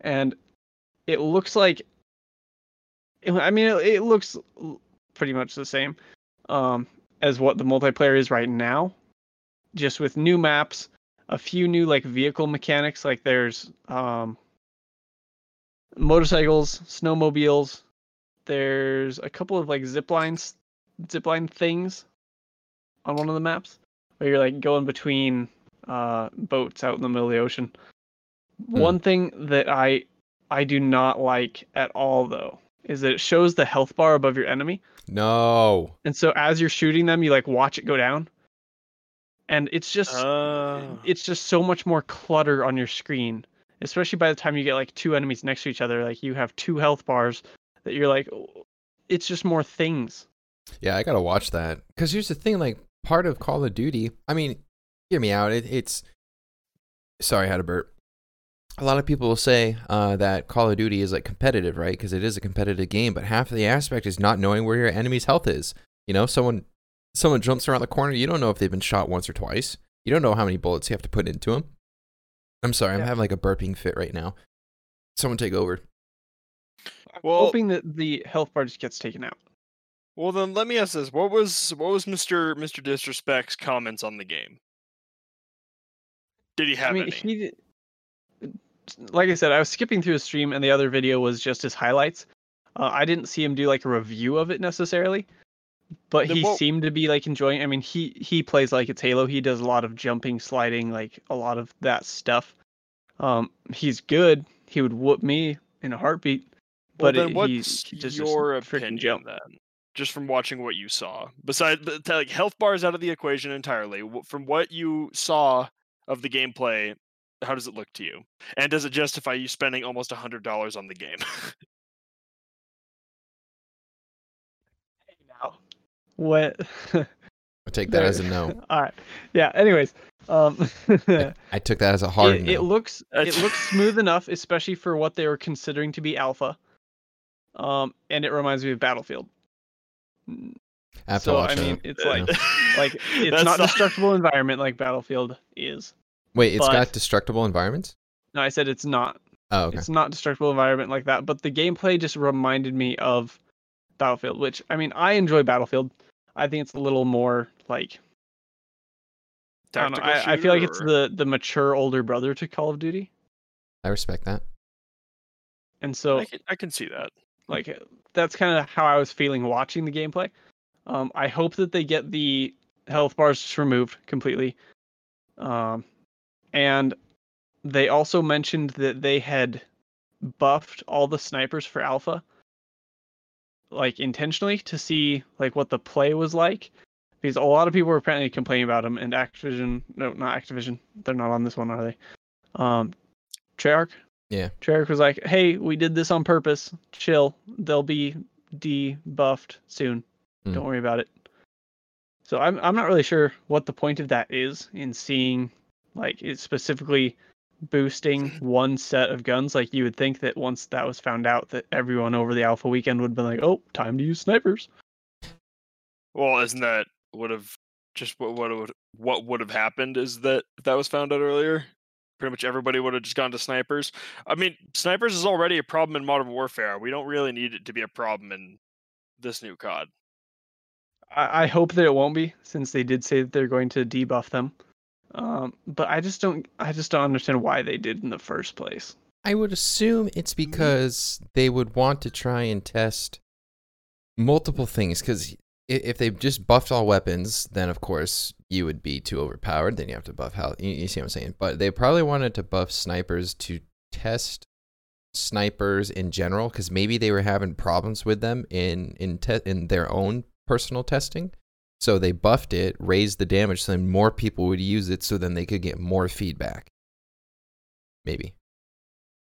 and it looks like I mean it, it looks pretty much the same um, as what the multiplayer is right now just with new maps, a few new like vehicle mechanics. Like there's um, motorcycles, snowmobiles. There's a couple of like zip lines, zipline things on one of the maps where you're like going between uh, boats out in the middle of the ocean. One thing that I I do not like at all though is that it shows the health bar above your enemy. No, And so as you're shooting them, you like watch it go down. And it's just Uh, it's just so much more clutter on your screen, especially by the time you get like two enemies next to each other. Like you have two health bars that you're like, "Oh," it's just more things. yeah, I gotta watch that because here's the thing: like part of Call of Duty. I mean, hear me out. It, it's sorry, I had a burp. A lot of people will say uh, that Call of Duty is like competitive, right? Because it is a competitive game, but half of the aspect is not knowing where your enemy's health is. You know, someone someone jumps around the corner, you don't know if they've been shot once or twice. You don't know how many bullets you have to put into them. I'm sorry, I'm having like a burping fit right now. Someone take over. Well- hoping that the health bar just gets taken out. well, then let me ask this: What was what was Mister Mister Disrespect's comments on the game? Did he have I mean, any? he did- like I said, I was skipping through his stream, and the other video was just his highlights. Uh, I didn't see him do like a review of it necessarily, but he what- seemed to be like enjoying. I mean, he he plays like it's Halo. He does a lot of jumping, sliding, like a lot of that stuff. Um, he's good. He would whoop me in a heartbeat. Well, But then it- what's just- just your freaking opinion jump. then? Just from watching what you saw, besides like health bars out of the equation entirely. From what you saw of the gameplay, how does it look to you? And does it justify you spending almost a hundred dollars on the game? Now, what? I'll take that as a no. All right. Yeah. Anyways, um, it, I took that as a hard it no. looks it looks smooth enough, especially for what they were considering to be alpha. Um, and it reminds me of Battlefield. Mm, I have to so watch I mean, it. it's like Yeah. like it's That's not destructible environment like Battlefield is. Wait, it's but- got destructible environments? No, I said it's not. Oh, okay. It's not destructible environment like that, but the gameplay just reminded me of Battlefield, which I mean, I enjoy Battlefield. I think it's a little more like I don't know. I, I feel like it's the the mature older brother to Call of Duty, I respect that. and so I can, I can see that. like that's kind of how I was feeling watching the gameplay. Um, I hope that they get the health bars just removed completely. Um, and they also mentioned that they had buffed all the snipers for alpha, like intentionally to see like what the play was like, because a lot of people were apparently complaining about them. And Activision, no, not Activision, they're not on this one, are they? Um, Treyarch. Yeah. Treyarch was like, "Hey, we did this on purpose. Chill. They'll be debuffed soon. Mm. Don't worry about it." So I'm I'm not really sure what the point of that is in seeing like it's specifically boosting one set of guns. Like you would think that once that was found out, that everyone over the alpha weekend would be like, "Oh, time to use snipers." Well, isn't that would have just what what would what would have happened? Is that if that was found out earlier? Pretty much everybody would have just gone to snipers. I mean, snipers is already a problem in Modern Warfare. We don't really need it to be a problem in this new COD. I, I hope that it won't be, since they did say that they're going to debuff them. Um, but I just don't I just don't understand why they did in the first place. I would assume it's because they would want to try and test multiple things. Because if they just buffed all weapons, then of course you would be too overpowered. Then you have to buff health. You, you see what I'm saying? But they probably wanted to buff snipers to test snipers in general, because maybe they were having problems with them in in te- in their own personal testing. So they buffed it, raised the damage, so then more people would use it, so then they could get more feedback. Maybe.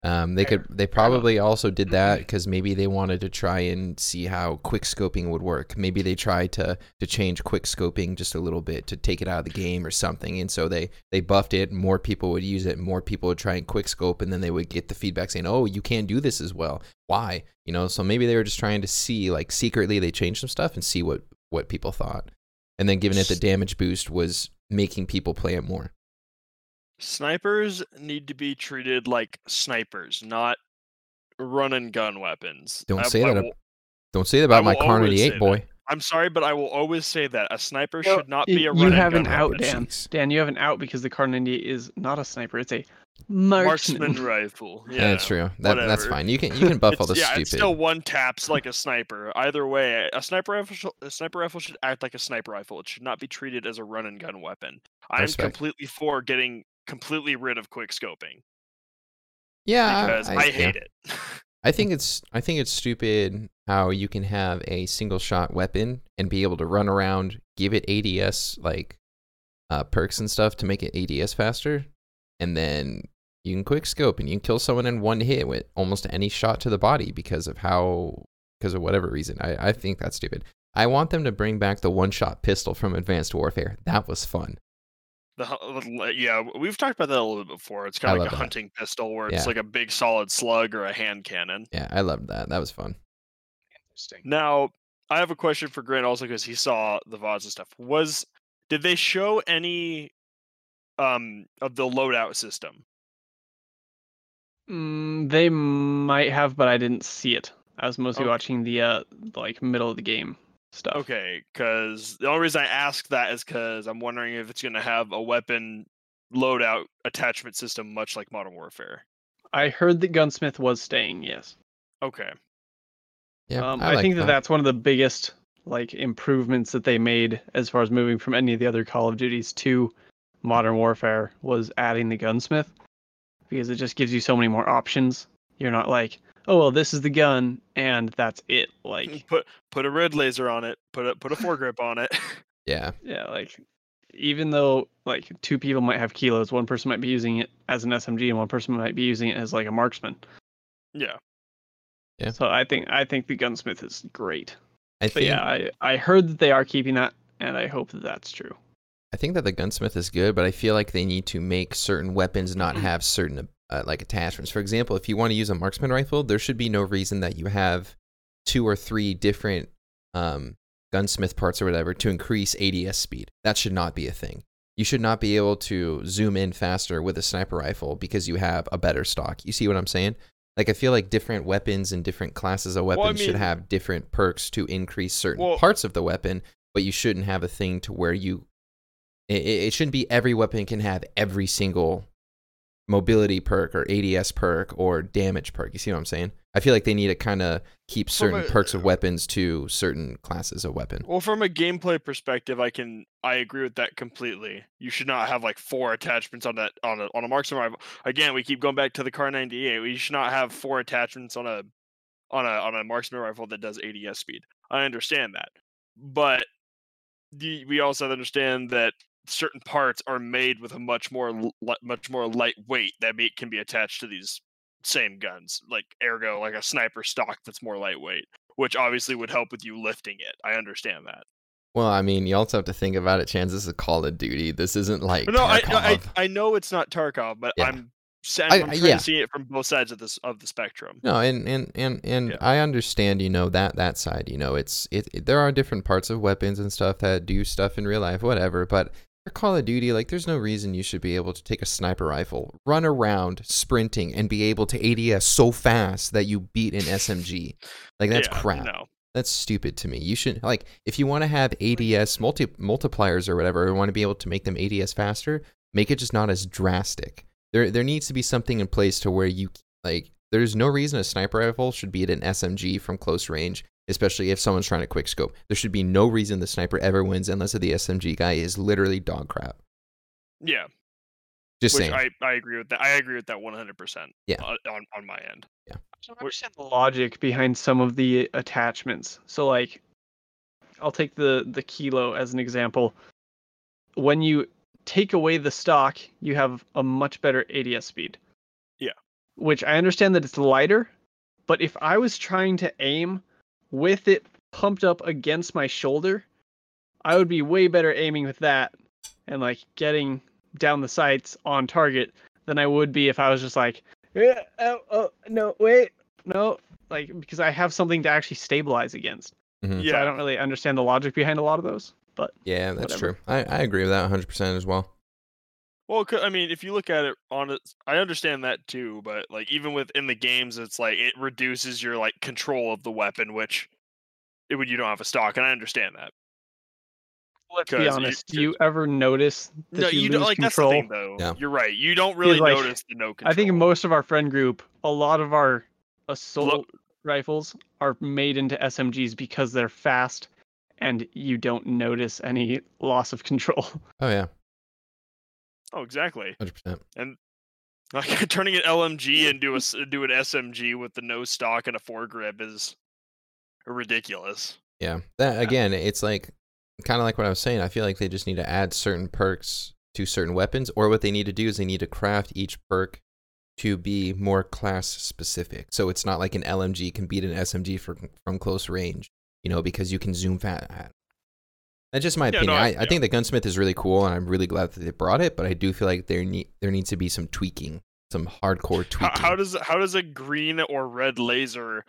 Um, they could. They probably also did that because maybe they wanted to try and see how quick scoping would work. Maybe they tried to to change quick scoping just a little bit to take it out of the game or something. And so they they buffed it. More people would use it. More people would try and quick scope, and then they would get the feedback saying, "Oh, you can't do this as well. Why?" You know. So maybe they were just trying to see, like, secretly they changed some stuff and see what what people thought. And then giving it the damage boost was making people play it more. Snipers need to be treated like snipers, not run and gun weapons. Don't I- say I that. will- Don't say that about my will Car always 98 say boy. that. I'm sorry, but I will always say that a sniper No, should not y- be a you run and have an out, weapon. Dan. Dan, you have an out because the Kar98 is not a sniper; it's a marksman. Marksman rifle. Yeah, Yeah, that's true. That, that's fine. You can you can buff all the It's- yeah, stupid. it's still one taps like a sniper. Either way, a sniper rifle, sh- a sniper rifle should act like a sniper rifle. It should not be treated as a run and gun weapon. I'm Respect. completely for getting completely rid of quick scoping yeah, because I, yeah. hate it. I think it's I think it's stupid how you can have a single shot weapon and be able to run around, give it ADS like uh, perks and stuff to make it ADS faster, and then you can quick scope and you can kill someone in one hit with almost any shot to the body because of how because of whatever reason. I, I think that's stupid. I want them to bring back the one shot pistol from Advanced Warfare. That was fun. The, yeah, we've talked about that a little bit before. It's kind of like a that. hunting pistol where Yeah. it's like a big solid slug or a hand cannon. Yeah, I loved that. That was fun. Interesting. Now, I have a question for Grant also because he saw the VODs and stuff. Was did they show any um of the loadout system? Mm, they might have, but I didn't see it. I was mostly Okay. watching the uh like middle of the game stuff. Okay, because the only reason I ask that is because I'm wondering if it's going to have a weapon loadout attachment system, much like Modern Warfare. I heard that Gunsmith was staying. Yes. Okay, Yeah, um, I, I, like think that. that's one of the biggest like improvements that they made as far as moving from any of the other Call of Duties to Modern Warfare was adding the gunsmith because it just gives you so many more options. You're not like, oh well, this is the gun and that's it. Like Put put a red laser on it. Put a put a foregrip on it. Yeah. yeah, like even though like two people might have kilos, one person might be using it as an SMG and one person might be using it as like a marksman. Yeah. Yeah. So I think I think the gunsmith is great. I But think yeah, I I heard that they are keeping that, and I hope that that's true. I think that the gunsmith is good, but I feel like they need to make certain weapons not have certain uh, like attachments. For example, if you want to use a marksman rifle, there should be no reason that you have two or three different um, gunsmith parts or whatever to increase ADS speed. That should not be a thing. You should not be able to zoom in faster with a sniper rifle because you have a better stock. You see what I'm saying? Like I feel like different weapons and different classes of Well, weapons I should have different perks to increase certain Well- parts of the weapon, but you shouldn't have a thing to where you it, it shouldn't be every weapon can have every single mobility perk or ADS perk or damage perk. You see what I'm saying? I feel like they need to kind of keep certain a- perks of uh, weapons to certain classes of weapon. Well, from a gameplay perspective, I can I agree with that completely. You should not have like four attachments on that on a on a marksman rifle. Again, we keep going back to the Kar98. We should not have four attachments on a on a on a marksman rifle that does ADS speed. I understand that, but the, we also understand that certain parts are made with a much more much more lightweight that be, can be attached to these same guns, like ergo, like a sniper stock that's more lightweight, which obviously would help with you lifting it. I understand that. Well, I mean, you also have to think about it. Chance this is a Call of Duty. This isn't like But no, I, I I know it's not Tarkov, but Yeah. I'm I- I'm trying yeah. to see it from both sides of this of the spectrum. No, and and and and Yeah. I understand, you know, that that side. You know, it's it, it- There are different parts of weapons and stuff that do stuff in real life, whatever. But for Call of Duty, like, there's no reason you should be able to take a sniper rifle, run around sprinting, and be able to ADS so fast that you beat an SMG. Like that's Yeah, crap. No, That's stupid to me. You should like if you want to have ADS multi multipliers or whatever, or want to be able to make them ADS faster, make it just not as drastic. There there needs to be something in place to where you like there's no reason a sniper rifle should beat an SMG from close range, especially if someone's trying to quick scope. There should be no reason the sniper ever wins unless the SMG guy is literally dog crap. yeah, Just which saying. I, I agree with that. I agree with that 100. percent Yeah. on on my end. Yeah. I don't understand the logic behind some of the attachments. So like I'll take the the kilo as an example. When you take away the stock, you have a much better ADS speed. Yeah. Which I understand that it's lighter, but if I was trying to aim with it pumped up against my shoulder, I would be way better aiming with that and like getting down the sights on target than I would be if I was just like, "Eh, oh, oh, no, wait, no, like because I have something to actually stabilize against. Mhm. So I don't really understand the logic behind a lot of those. But Yeah, that's whatever. true. I, I agree with that 100% as well. Well, 'cause- I mean, if you look at it on it, I understand that too. But like, even within the games, it's like it reduces your like control of the weapon, which it would you don't have a stock, and I understand that. let's be 'Cause you- honest, do you ever notice that no, you, you lose don't like control? that's the thing though. Yeah. You're right. You don't really like, notice the no control. I think most of our friend group, a lot of our assault rifles are made into SMGs because they're fast and you don't notice any loss of control. Oh, yeah, Oh, exactly. 100%. And like turning an LMG into a do an SMG with the no stock and a foregrip is ridiculous. Yeah. That again, it's like kind of like what I was saying. I feel like they just need to add certain perks to certain weapons, or what they need to do is they need to craft each perk to be more class specific. So it's not like an LMG can beat an SMG from from close range, you know, because you can zoom fast. That's just my Yeah, opinion. I- I, I yeah. think the gunsmith is really cool, and I'm really glad that they brought it. But I do feel like there need there needs to be some tweaking, some hardcore tweaking. how does how does a green or red laser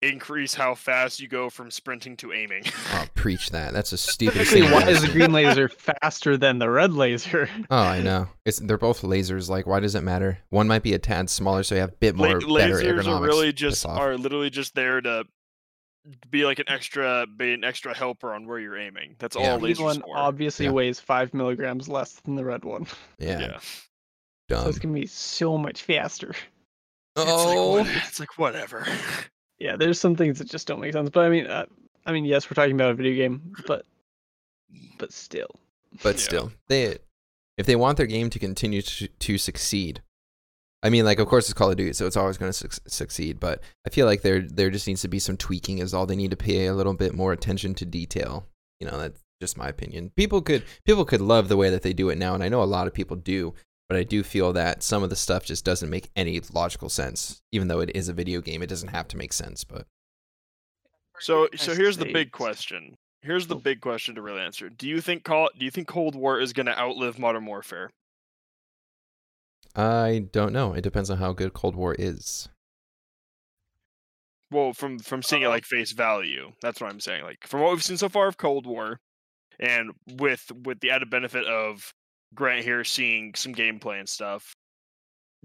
increase how fast you go from sprinting to aiming? oh, preach that. That's a stupid Specifically, thing. why is the green laser faster than the red laser? Oh, I know. It's they're both lasers. Like, why does it matter? One might be a tad smaller, so you have a bit La- more better lasers are really just are literally just there to be like an extra be an extra helper on where you're aiming. That's Yeah. all The green lasers one for. obviously Yeah. weighs five milligrams less than the red one. yeah, yeah. So dumb. it's gonna be so much faster. It's like, Oh, what- it's like whatever. Yeah, there's some things that just don't make sense. But I mean, uh, I mean, yes, we're talking about a video game, but but still. but Yeah. still, they if they want their game to continue to, to succeed, I mean, like of course it's Call of Duty, so it's always going to su- succeed. But I feel like there there just needs to be some tweaking. Is all they need to pay a little bit more attention to detail. You know, that's just my opinion. People could people could love the way that they do it now, and I know a lot of people do. But I do feel that some of the stuff just doesn't make any logical sense. Even though it is a video game, it doesn't have to make sense. But So so here's the big question. Here's the big question to really answer. Do you think call do you think Cold War is going to outlive Modern Warfare? I don't know. It depends on how good Cold War is. Well, from from seeing it like face value, that's what I'm saying. Like from what we've seen so far of Cold War, and with with the added benefit of Grant here seeing some gameplay and stuff,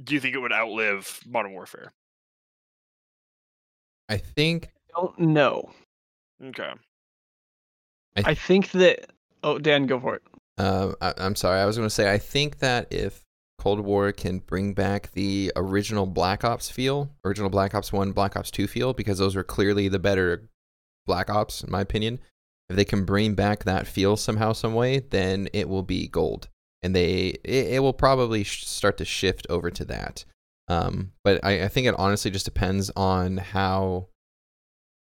do you think it would outlive Modern Warfare? I think I Don't know. Okay. I think that. Oh, Dan, go for it. Uh, I, I'm sorry. I was going to say I think that if Cold War can bring back the original Black Ops feel, original Black Ops One, Black Ops Two feel, because those are clearly the better Black Ops, in my opinion. If they can bring back that feel somehow, some way, then it will be gold, and they it, it will probably sh- start to shift over to that. Um, but I, I think it honestly just depends on how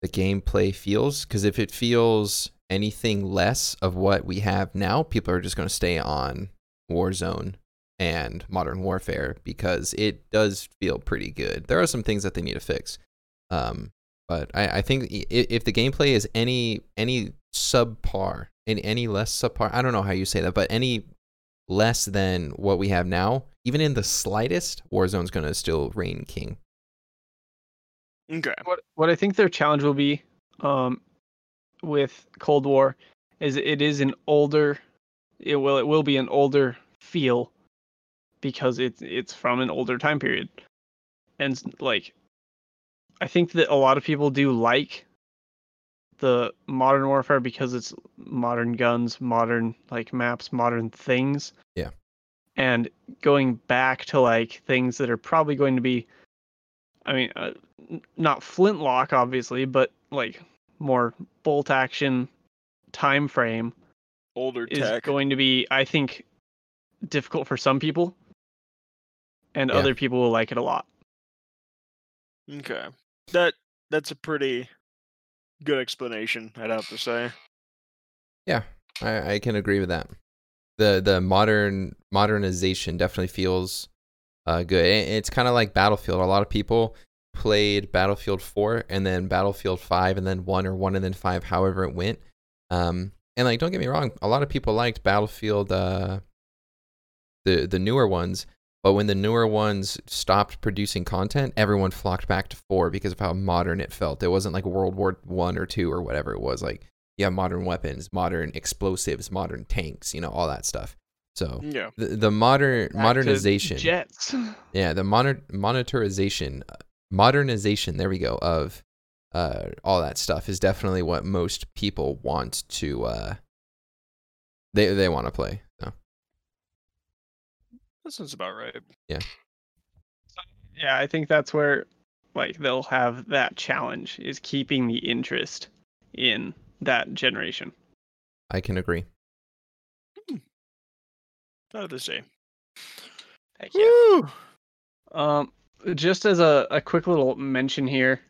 the gameplay feels. Because if it feels anything less of what we have now, people are just going to stay on Warzone and Modern Warfare because it does feel pretty good. There are some things that they need to fix, um, but I, I think if the gameplay is any any subpar, any any less subpar, I don't know how you say that, but any less than what we have now, even in the slightest, Warzone's going to still reign king. Okay. What what I think their challenge will be, um, with Cold War, is it is an older, it will it will be an older feel, because it's it's from an older time period, and like, I think that a lot of people do like the modern warfare because it's modern guns, modern like maps, modern things. Yeah. And going back to like things that are probably going to be I mean, uh, not flintlock, obviously, but like more bolt action time frame Older tech is tech. going to be, I think, difficult for some people, and Yeah. other people will like it a lot. Okay. That that's a pretty good explanation, I'd have to say. Yeah, I, I can agree with that. The the modern modernization definitely feels uh, good. It- It's kind of like Battlefield. A lot of people played Battlefield 4 and then Battlefield 5 and then 1 or 1 and then 5, however it went. Um, and like, don't get me wrong, a lot of people liked Battlefield, uh, the the newer ones. But when the newer ones stopped producing content, everyone flocked back to 4 because of how modern it felt. It wasn't like World War One or two or whatever it was. Like you have modern weapons, modern explosives, modern tanks, you know, all that stuff. So Yeah. the, the modern Back modernization, jets. yeah, the moder- monetarization, modernization. There we go. Of uh, all that stuff is definitely what most people want to. Uh, they they want to play. That sounds about right. Yeah, Yeah, I think that's where like they'll have that challenge is keeping the interest in that generation. I can agree. How to say? Heck Woo! Um, just as a, a quick little mention here,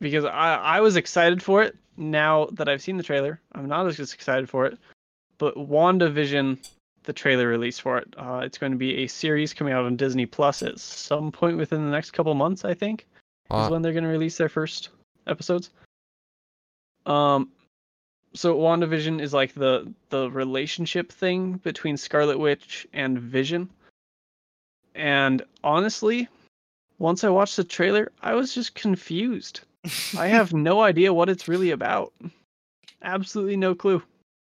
because I, I was excited for it. Now that I've seen the trailer, I'm not as excited for it. But WandaVision, the trailer release for it, uh, it's going to be a series coming out on Disney Plus at some point within the next couple months, I think, Uh, is when they're going to release their first episodes. Um, so WandaVision is like the the relationship thing between Scarlet Witch and Vision. And honestly, once I watched the trailer, I was just confused. I have no idea what it's really about. Absolutely no clue.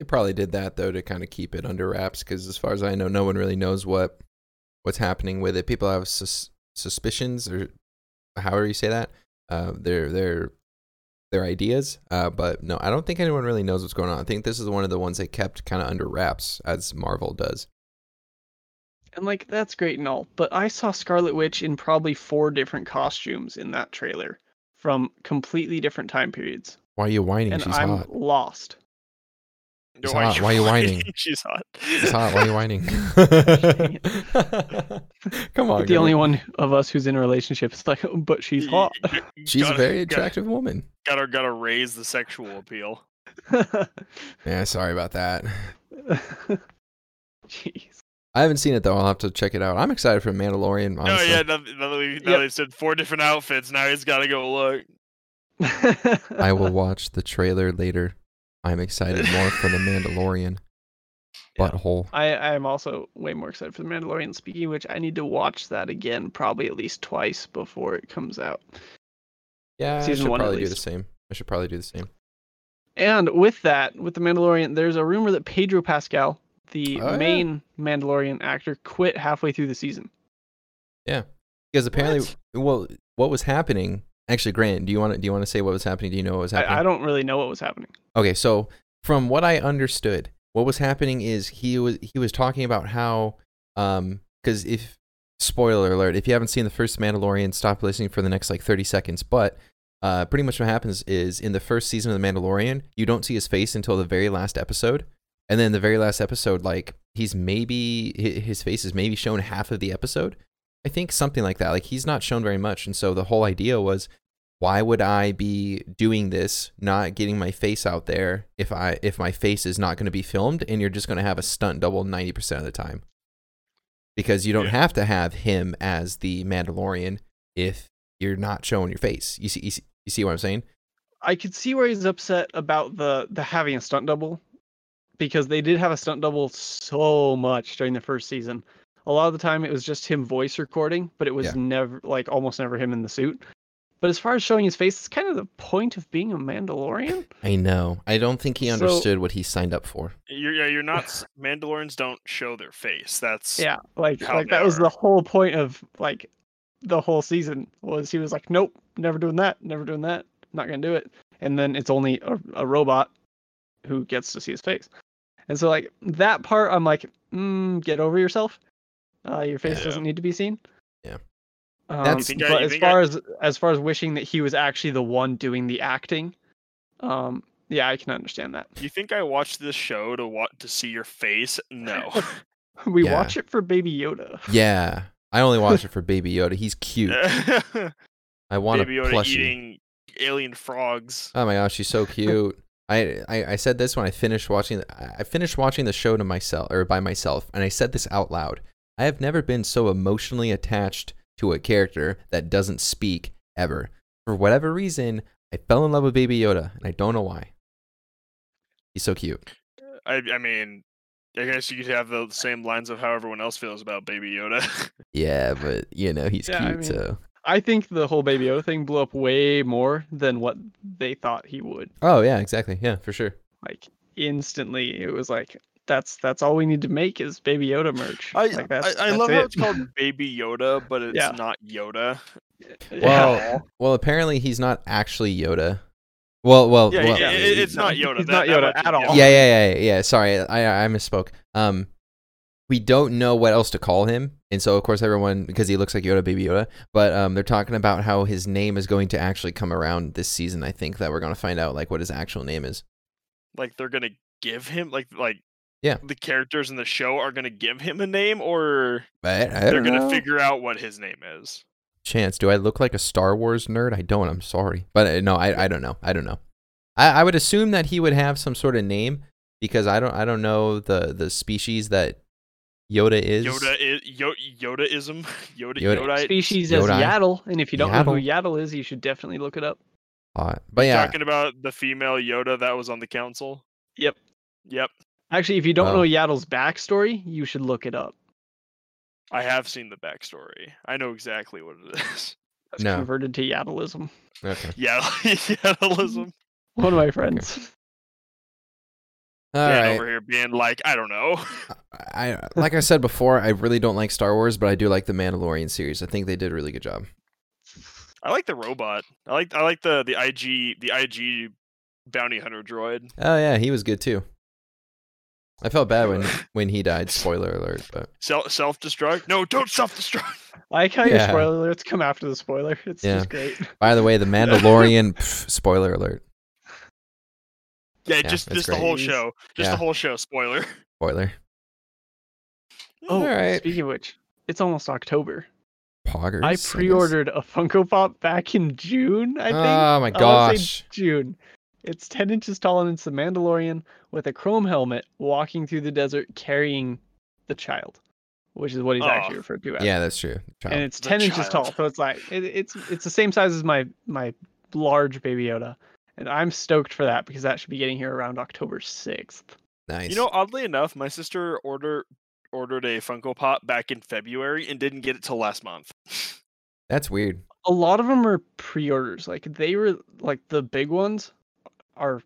They probably did that though to kind of keep it under wraps because, as far as I know, no one really knows what what's happening with it. People have sus- suspicions or however you say that. Uh, their their their ideas, uh, but no, I don't think anyone really knows what's going on. I think this is one of the ones they kept kind of under wraps, as Marvel does. And like that's great and all, but I saw Scarlet Witch in probably four different costumes in that trailer from completely different time periods. Why are you whining? and She's I'm hot. lost. It's Why hot. Why are you whining? She's hot. She's hot. Why are you whining? Come on. the only one of us who's in a relationship is like, oh, but she's hot. She's a Gotta- very gotta- attractive woman. Gotta gotta raise the sexual appeal. Yeah, sorry about that. Jeez. I haven't seen it though. I'll have to check it out. I'm excited for Mandalorian. Oh Honestly. yeah, now, now that we now Yep. they've said four different outfits, now he's gotta go look. I will watch the trailer later. I'm excited more for the Mandalorian. Yeah. Butthole. I I am also way more excited for the Mandalorian. Speaking which, I need to watch that again, probably at least twice before it comes out. Yeah, I Season should one probably do the same. I should probably do the same. And with that, with the Mandalorian, there's a rumor that Pedro Pascal, the Oh, yeah. main Mandalorian actor, quit halfway through the season. Yeah, because apparently, well, what was happening? Actually, Grant, do you want to do you want to say what was happening? Do you know what was happening? I, I don't really know what was happening. Okay, so from what I understood, what was happening is he was he was talking about how um because if spoiler alert, if you haven't seen the first Mandalorian, stop listening for the next like 30 seconds. But uh pretty much what happens is in the first season of the Mandalorian, you don't see his face until the very last episode. And then the very last episode, like he's maybe his face is maybe shown half of the episode. I think something like that. Like he's not shown very much. And so the whole idea was why would I be doing this, not getting my face out there if I if my face is not going to be filmed and you're just going to have a stunt double 90% of the time? Because you don't Yeah. have to have him as the Mandalorian if you're not showing your face. You see you see, you see what I'm saying? I could see where he's upset about the the having a stunt double, because they did have a stunt double so much during the first season. A lot of the time, it was just him voice recording, but it was Yeah. never like almost never him in the suit. But as far as showing his face, it's kind of the point of being a Mandalorian. I know. I don't think he So- understood what he signed up for. You're yeah, you're not Mandalorians don't show their face. That's Yeah, like like they that was the whole point of like the whole season was he was like, nope, never doing that, never doing that, not gonna do it. And then it's only a, a robot who gets to see his face. And so like that part, I'm like, mm, get over yourself. Uh, your face Yeah. doesn't need to be seen. Yeah. Um, That's- Think I- but you as think I- far as as far as wishing that he was actually the one doing the acting, um, yeah, I can understand that. You think I watched this show to want to see your face? No. We Yeah. watch it for Baby Yoda. Yeah. I only watch it for Baby Yoda. He's cute. I want Baby a Yoda plushie. eating alien frogs. Oh my gosh, she's so cute. I, I I said this when I finished watching. The, I finished watching the show to myself or by myself, and I said this out loud. I have never been so emotionally attached to a character that doesn't speak ever. For whatever reason, I fell in love with Baby Yoda, and I don't know why. He's so cute. I I mean, I guess you could have the same lines of how everyone else feels about Baby Yoda. Yeah, but you know he's Yeah, I cute. mean- so I think the whole Baby Yoda thing blew up way more than what they thought he would. oh yeah, exactly. Yeah, for sure. Like instantly, it was like that's that's all we need to make is Baby Yoda merch. I like, that's, I, I that's love it. how it's called Baby Yoda, but it's Yeah. not Yoda. Yeah. Well, well, apparently he's not actually Yoda. Well, well, Yeah, well, yeah, it- it's No, not he's Yoda. not that- that Yoda at all. yeah, yeah, yeah, yeah. Sorry, I I misspoke. Um, we don't know what else to call him, and so of course everyone because he looks like Yoda, Baby Yoda. But um, they're talking about how his name is going to actually come around this season. I think that we're gonna find out like what his actual name is. Like they're gonna give him like like Yeah. the characters in the show are gonna give him a name, or But I they're don't gonna know. figure out what his name is. Chance, do I look like a Star Wars nerd? I don't. I'm sorry, but uh, no, I I don't know. I don't know. I I would assume that he would have some sort of name because I don't I don't know the the species that Yoda is. Yoda is Yo- Yodaism. Yoda Yoda- Yoda. species Yoda. as Yaddle, and if you don't know who Yaddle. Yaddle is, you should definitely look it up. Uh, but yeah, Talking about the female Yoda that was on the council. Yep. Yep. Actually, if you don't Oh. know Yaddle's backstory, you should look it up. I have seen the backstory. I know exactly what it is. That's No. converted to Yaddleism. okay. Yeah, Yadaism. One of my friends. All Dan right. over here being like, I don't know. I like I said before, I really don't like Star Wars, but I do like the Mandalorian series. I think they did a really good job. I like the robot. I like I like the the IG the IG bounty hunter droid. Oh yeah, he was good too. I felt bad when when he died. Spoiler alert, but Self self destruct? No, don't self destruct. I like how your Yeah. spoiler alerts come after the spoiler. It's Yeah. just great. by the way, the Mandalorian pff, spoiler alert. Yeah, Yeah, just that's just the whole show. Just Yeah. the whole show. Spoiler. Spoiler. Oh, Alright. speaking of which, it's almost October. Poggers. I pre-ordered a Funko Pop back in June. I think. Oh my I gosh. June. It's 10 inches tall and it's the Mandalorian with a chrome helmet walking through the desert carrying the child, which is what he's actually Oh. referred to as. Yeah, that's true. and Child. it's The 10 inches tall, so it's like it, it's it's the same size as my my large baby Yoda, and I'm stoked for that because that should be getting here around October 6th. Nice. You know, oddly enough, my sister order ordered a Funko Pop back in February and didn't get it till last month. that's weird. A lot of them are pre-orders. Like they were like the big ones are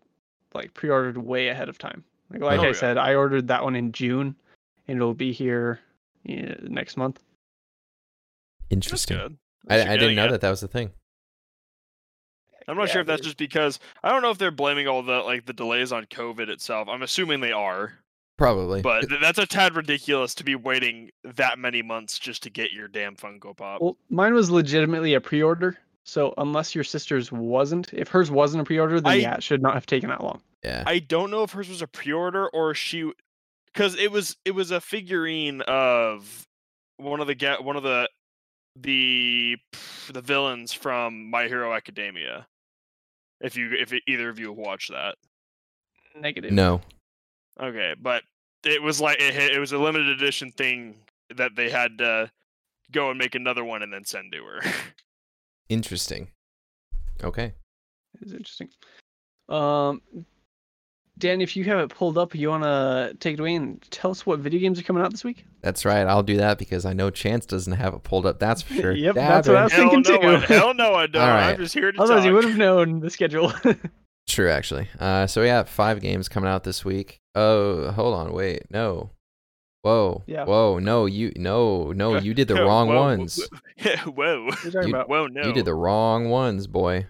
like pre-ordered way ahead of time. Like like Oh, I yeah. said, I ordered that one in June, and it'll be here yeah, next month. That's Interesting. good. I, I didn't know it. that that was the thing. I'm not Yeah, sure if that's just because I don't know if they're blaming all the like the delays on COVID itself. I'm assuming they are, Probably. but th- that's a tad ridiculous to be waiting that many months just to get your damn Funko Pop. Well, mine was legitimately a pre-order. So unless your sister's wasn't, if hers wasn't a pre-order, then I- yeah, it should not have taken that long. yeah. I don't know if hers was a pre-order or she, because it was it was a figurine of one of the get one of the the the villains from My Hero Academia. If you if either of you have watched that, Negative. no. okay, but it was like it, had- it was a limited edition thing that they had to go and make another one and then send to her. Interesting. Okay. It's interesting. Um, Dan, if you have it pulled up, you wanna take it away and tell us what video games are coming out this week? That's right. I'll do that because I know Chance doesn't have it pulled up. That's for sure. Yep, that's what I was Dabbing. hell thinking no, I, too. hell no, I don't. Alright. I'm just here to Otherwise, talk. you would have known the schedule. True, actually. Uh, so we have five games coming out this week. Oh, hold on, wait, no. Whoa, Yeah. whoa, no, you, no, no, you did the wrong Whoa, ones. Whoa, whoa, what are you talking You- about? whoa, no. You did the wrong ones, boy.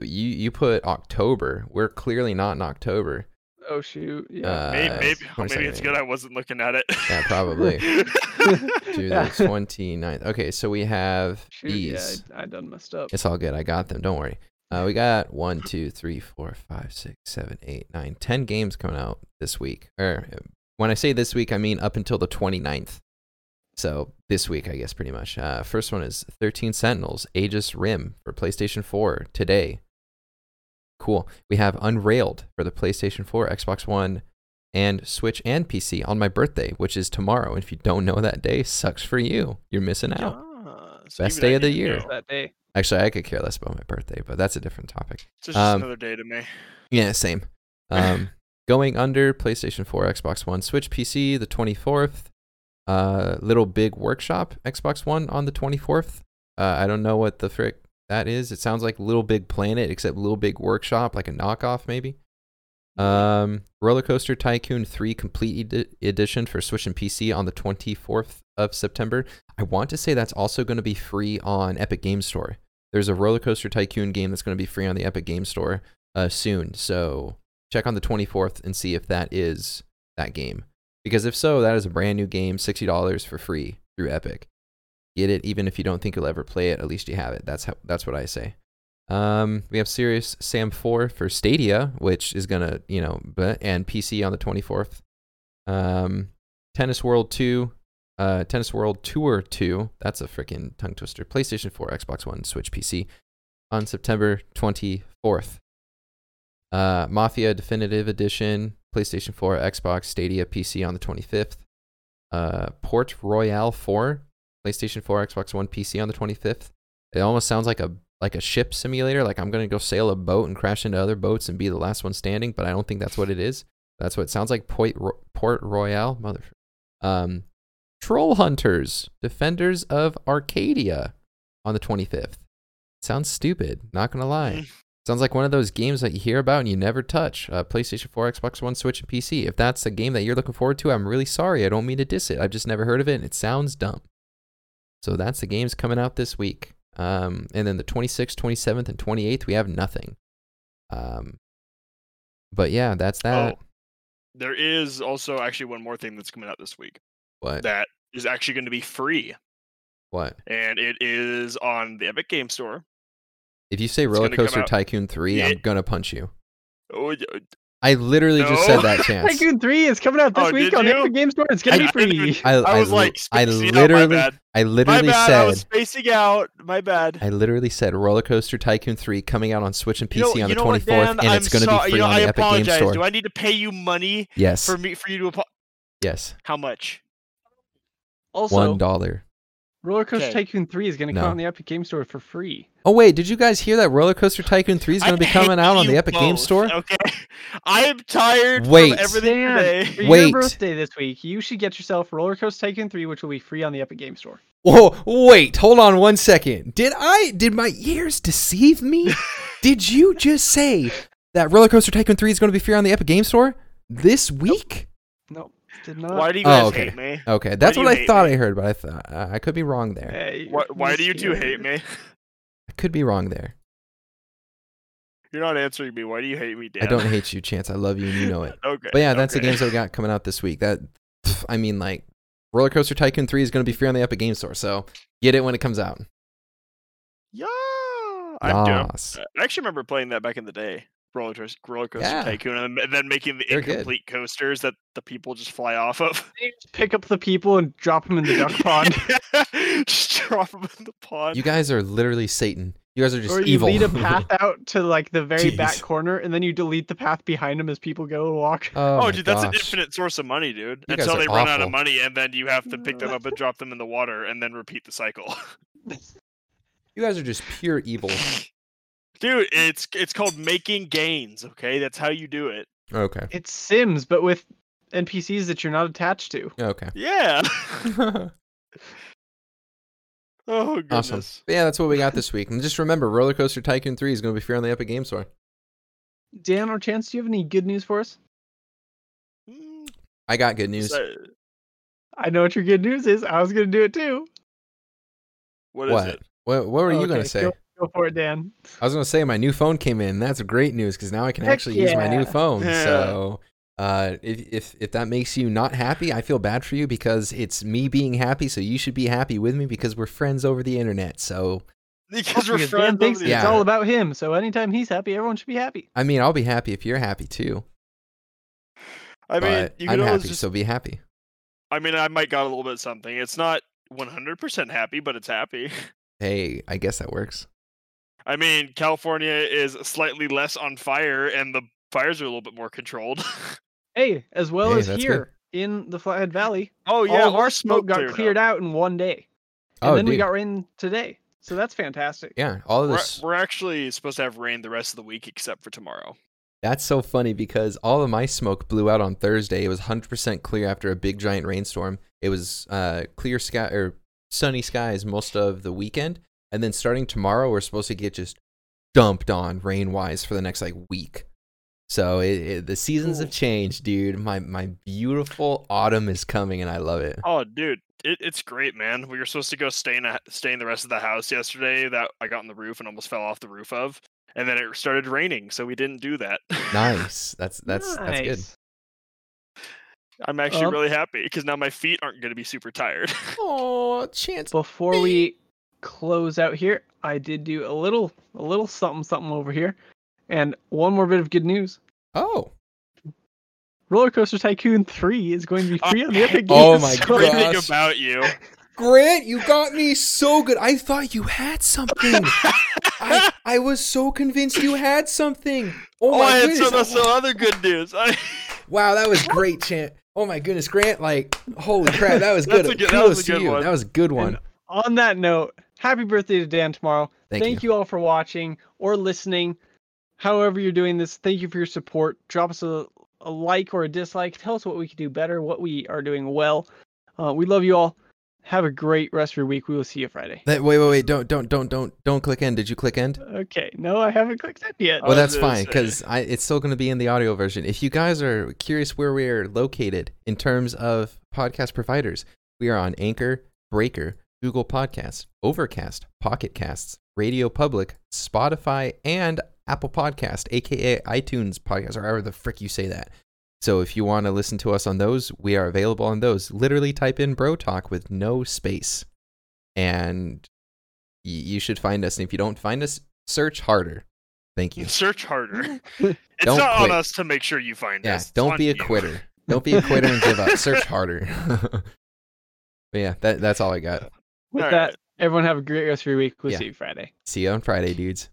You you put October. We're clearly not in October. Oh shoot! Yeah. Uh, Maybe, maybe, it's maybe it's 22nd. good I wasn't looking at it. Yeah, probably. To Yeah. the 29th. Okay, so we have shoot, these. yeah, I, I done messed up. It's all good. I got them. Don't worry. Uh, we got one, two, three, four, five, six, seven, eight, nine, ten games coming out this week. Or when I say this week, I mean up until the 29th. So this week, I guess, pretty much. Uh, first one is 13 Sentinels, Aegis Rim for PlayStation 4 today. Cool. We have Unrailed for the PlayStation 4, Xbox One, and Switch and PC on my birthday, which is tomorrow. And if you don't know that day, sucks for you. You're missing out. Ah, so Best day of the year. that day. Actually, I could care less about my birthday, but that's a different topic. It's just Um, another day to me. Yeah, same. Um, going under PlayStation 4, Xbox One, Switch, PC the 24th. Uh, Little Big Workshop, Xbox One on the 24th. Uh, I don't know what the frick that is. It sounds like Little Big Planet, except Little Big Workshop, like a knockoff maybe. Um, Roller Coaster Tycoon 3 Complete edi- Edition for Switch and PC on the 24th of September. I want to say that's also going to be free on Epic Game Store. There's a Roller Coaster Tycoon game that's going to be free on the Epic Game Store uh, soon. So check on the 24th and see if that is that game. Because if so, that is a brand new game, $60 for free through Epic. Get it even if you don't think you'll ever play it, at least you have it. That's how that's what I say. Um, we have Serious Sam 4 for Stadia, which is going to, you know, and PC on the 24th. Um, Tennis World 2, uh, Tennis World Tour 2, that's a freaking tongue twister. PlayStation 4, Xbox One, Switch, PC on September 24th. Uh, Mafia Definitive Edition, PlayStation 4, Xbox, Stadia, PC on the 25th. Uh, Port Royale 4, PlayStation 4, Xbox One, PC on the 25th. It almost sounds like a like a ship simulator. Like I'm gonna go sail a boat and crash into other boats and be the last one standing, but I don't think that's what it is. That's what it sounds like. Port, Ro- Port Royale, mother. Um, Troll Hunters, Defenders of Arcadia, on the 25th. Sounds stupid. Not gonna lie. Sounds like one of those games that you hear about and you never touch. Uh, PlayStation 4, Xbox One, Switch, and PC. If that's a game that you're looking forward to, I'm really sorry. I don't mean to diss it. I've just never heard of it and it sounds dumb. So that's the games coming out this week. Um, and then the 26th, 27th, and 28th, we have nothing. Um, but yeah, that's that. Oh, there is also actually one more thing that's coming out this week what? that is actually going to be free, what? and it is on the Epic Game Store. If you say It's Roller Coaster Tycoon 3, I'm going to punch you. Oh, y- uh, I literally just said No. that chance. Tycoon 3 is coming out this Oh, week on you? Epic Game Store. It's gonna be free. even- I, I was I- like, I spacing out, oh, my literally, bad. I My literally bad. I was said, spacing out. My bad. I literally said Roller Coaster Tycoon 3 coming out on Switch and PC You know, on the know what, 24th, Dan? and I'm it's going to sorry- be free you know, on I the Epic Game apologize. Store. Do I need to pay you money yes, for me for you to apo- yes, how much? Also, one dollar. Roller Coaster Okay. Tycoon 3 is gonna No. come out on the Epic Game Store for free. Oh wait, did you guys hear that Roller Coaster Tycoon 3 is going to be coming out on the you Epic Game Store? Okay, I am tired Wait. from everything Dan, today. for Wait. your birthday this week, you should get yourself Roller Coaster Tycoon 3, which will be free on the Epic Game Store. Whoa, wait, hold on one second. Did I did my ears deceive me? did you just say that Roller Coaster Tycoon 3 is going to be free on the Epic Game Store this week? Nope. did not. Why do you Oh, guys okay. hate me? Okay, that's what I thought me? I heard, but I thought uh, I could be wrong there. Hey, Why, why do you two hate me? I could be wrong there. You're not answering me. Why do you hate me, Dan? I don't hate you, Chance. I love you, and you know it. Okay. But yeah, that's the games that we got coming out this week. That pff, I mean, like Roller Coaster Tycoon 3 is going to be free on the Epic Game Store, so get it when it comes out. Yeah. Yes. I actually remember playing that back in the day. Roller, Coas- roller coaster Yeah. tycoon, and then, making the They're good. incomplete coasters that the people just fly off of. Pick up the people and drop them in the duck pond. just drop them in the pond. You guys are literally Satan. You guys are just or you evil. lead a path out to like the very back corner, and then you delete the path behind them as people go and walk. oh, Oh, my dude, that's an infinite source of money, dude. You Until are they run out of money, and then you have to pick them up and drop them in the water, and then repeat the cycle. You guys are just pure evil. Dude, it's it's called making gains. Okay, that's how you do it. Okay. It's Sims, but with NPCs that you're not attached to. Okay. Yeah. oh goodness. awesome. But yeah, that's what we got this week. And just remember, Roller Coaster Tycoon 3 is going to be free on the Epic Game Store. Dan or Chance, do you have any good news for us? Mm, I got good news. so- I know what your good news is. I was gonna do it too. what is What? it? What, what were you going to say? Go, go for it, Dan. I was going to say my new phone came in. That's great news because now I can Heck actually use my new phone. Yeah. So uh, if, if if that makes you not happy, I feel bad for you because it's me being happy. So you should be happy with me because we're friends over the internet. So Because we're Because friends. Dan thinks over the- it's Yeah. all about him. So anytime he's happy, everyone should be happy. I mean, I'll be happy if you're happy too. I mean, but you I'm always happy, just. so be happy. I mean, I might got a little bit something. It's not 100% happy, but it's happy. Hey, I guess that works. I mean, California is slightly less on fire, and the fires are a little bit more controlled. Hey, as well Hey, as that's here in the Flathead Valley, oh yeah, all our smoke got cleared cleared up. out in one day, and Oh, then we got rain today. So that's fantastic. Yeah, all of We're, this. we're actually supposed to have rain the rest of the week, except for tomorrow. That's so funny because all of my smoke blew out on Thursday. It was 100% clear after a big giant rainstorm. It was uh, clear sky or sunny skies most of the weekend, and then starting tomorrow, we're supposed to get just dumped on rain wise for the next like week. So it, it, the seasons have changed, dude. My my beautiful autumn is coming, and I love it. Oh, dude, it, it's great, man. We were supposed to go stay in a, stay in the rest of the house yesterday that I got on the roof and almost fell off the roof of, and then it started raining, so we didn't do that. Nice. That's that's that's good. I'm actually Um, really happy because now my feet aren't going to be super tired. Oh, chance. Before we close out here, I did do a little a little something something over here. And one more bit of good news. Oh, Roller Coaster Tycoon 3 is going to be free on the Epic oh Games Oh my Store. God. Everything gosh. about you. Grant, you got me so good. I thought you had something. I, I was so convinced you had something. Oh Oh, my I had goodness. some, some other good news. I, Wow, that was great, Chant. Oh my goodness, Grant, like, holy crap, that was good. Good- that was a good one. That was a good one. And on that note, happy birthday to Dan tomorrow. Thank, you. all for watching or listening. However you're doing this, thank you for your support. Drop us a, a like or a dislike. Tell us what we can do better, what we are doing well. Uh, we love you all. Have a great rest of your week. We will see you Friday. That, wait, wait, wait. Don't, don't, don't, don't, don't click end. Did you click end? Okay. No, I haven't clicked end yet. Well, that's fine because it's still going to be in the audio version. If you guys are curious where we're located in terms of podcast providers, we are on Anchor, Breaker, Google Podcasts, Overcast, Pocket Casts, Radio Public, Spotify, and Apple Podcast, aka iTunes Podcast, or however the frick you say that. So if you want to listen to us on those, we are available on those. Literally type in Bro Talk with no space, and y- you should find us. And if you don't find us, search harder Thank you. Search harder. It's Don't not quit. on us to make sure you find Yeah, us. It's don't be a you. quitter. Don't be a quitter and give up. Search harder. but yeah, that, that's all I got. With All that, right. everyone have a great rest of your week. We'll Yeah. see you Friday. See you on Friday, dudes.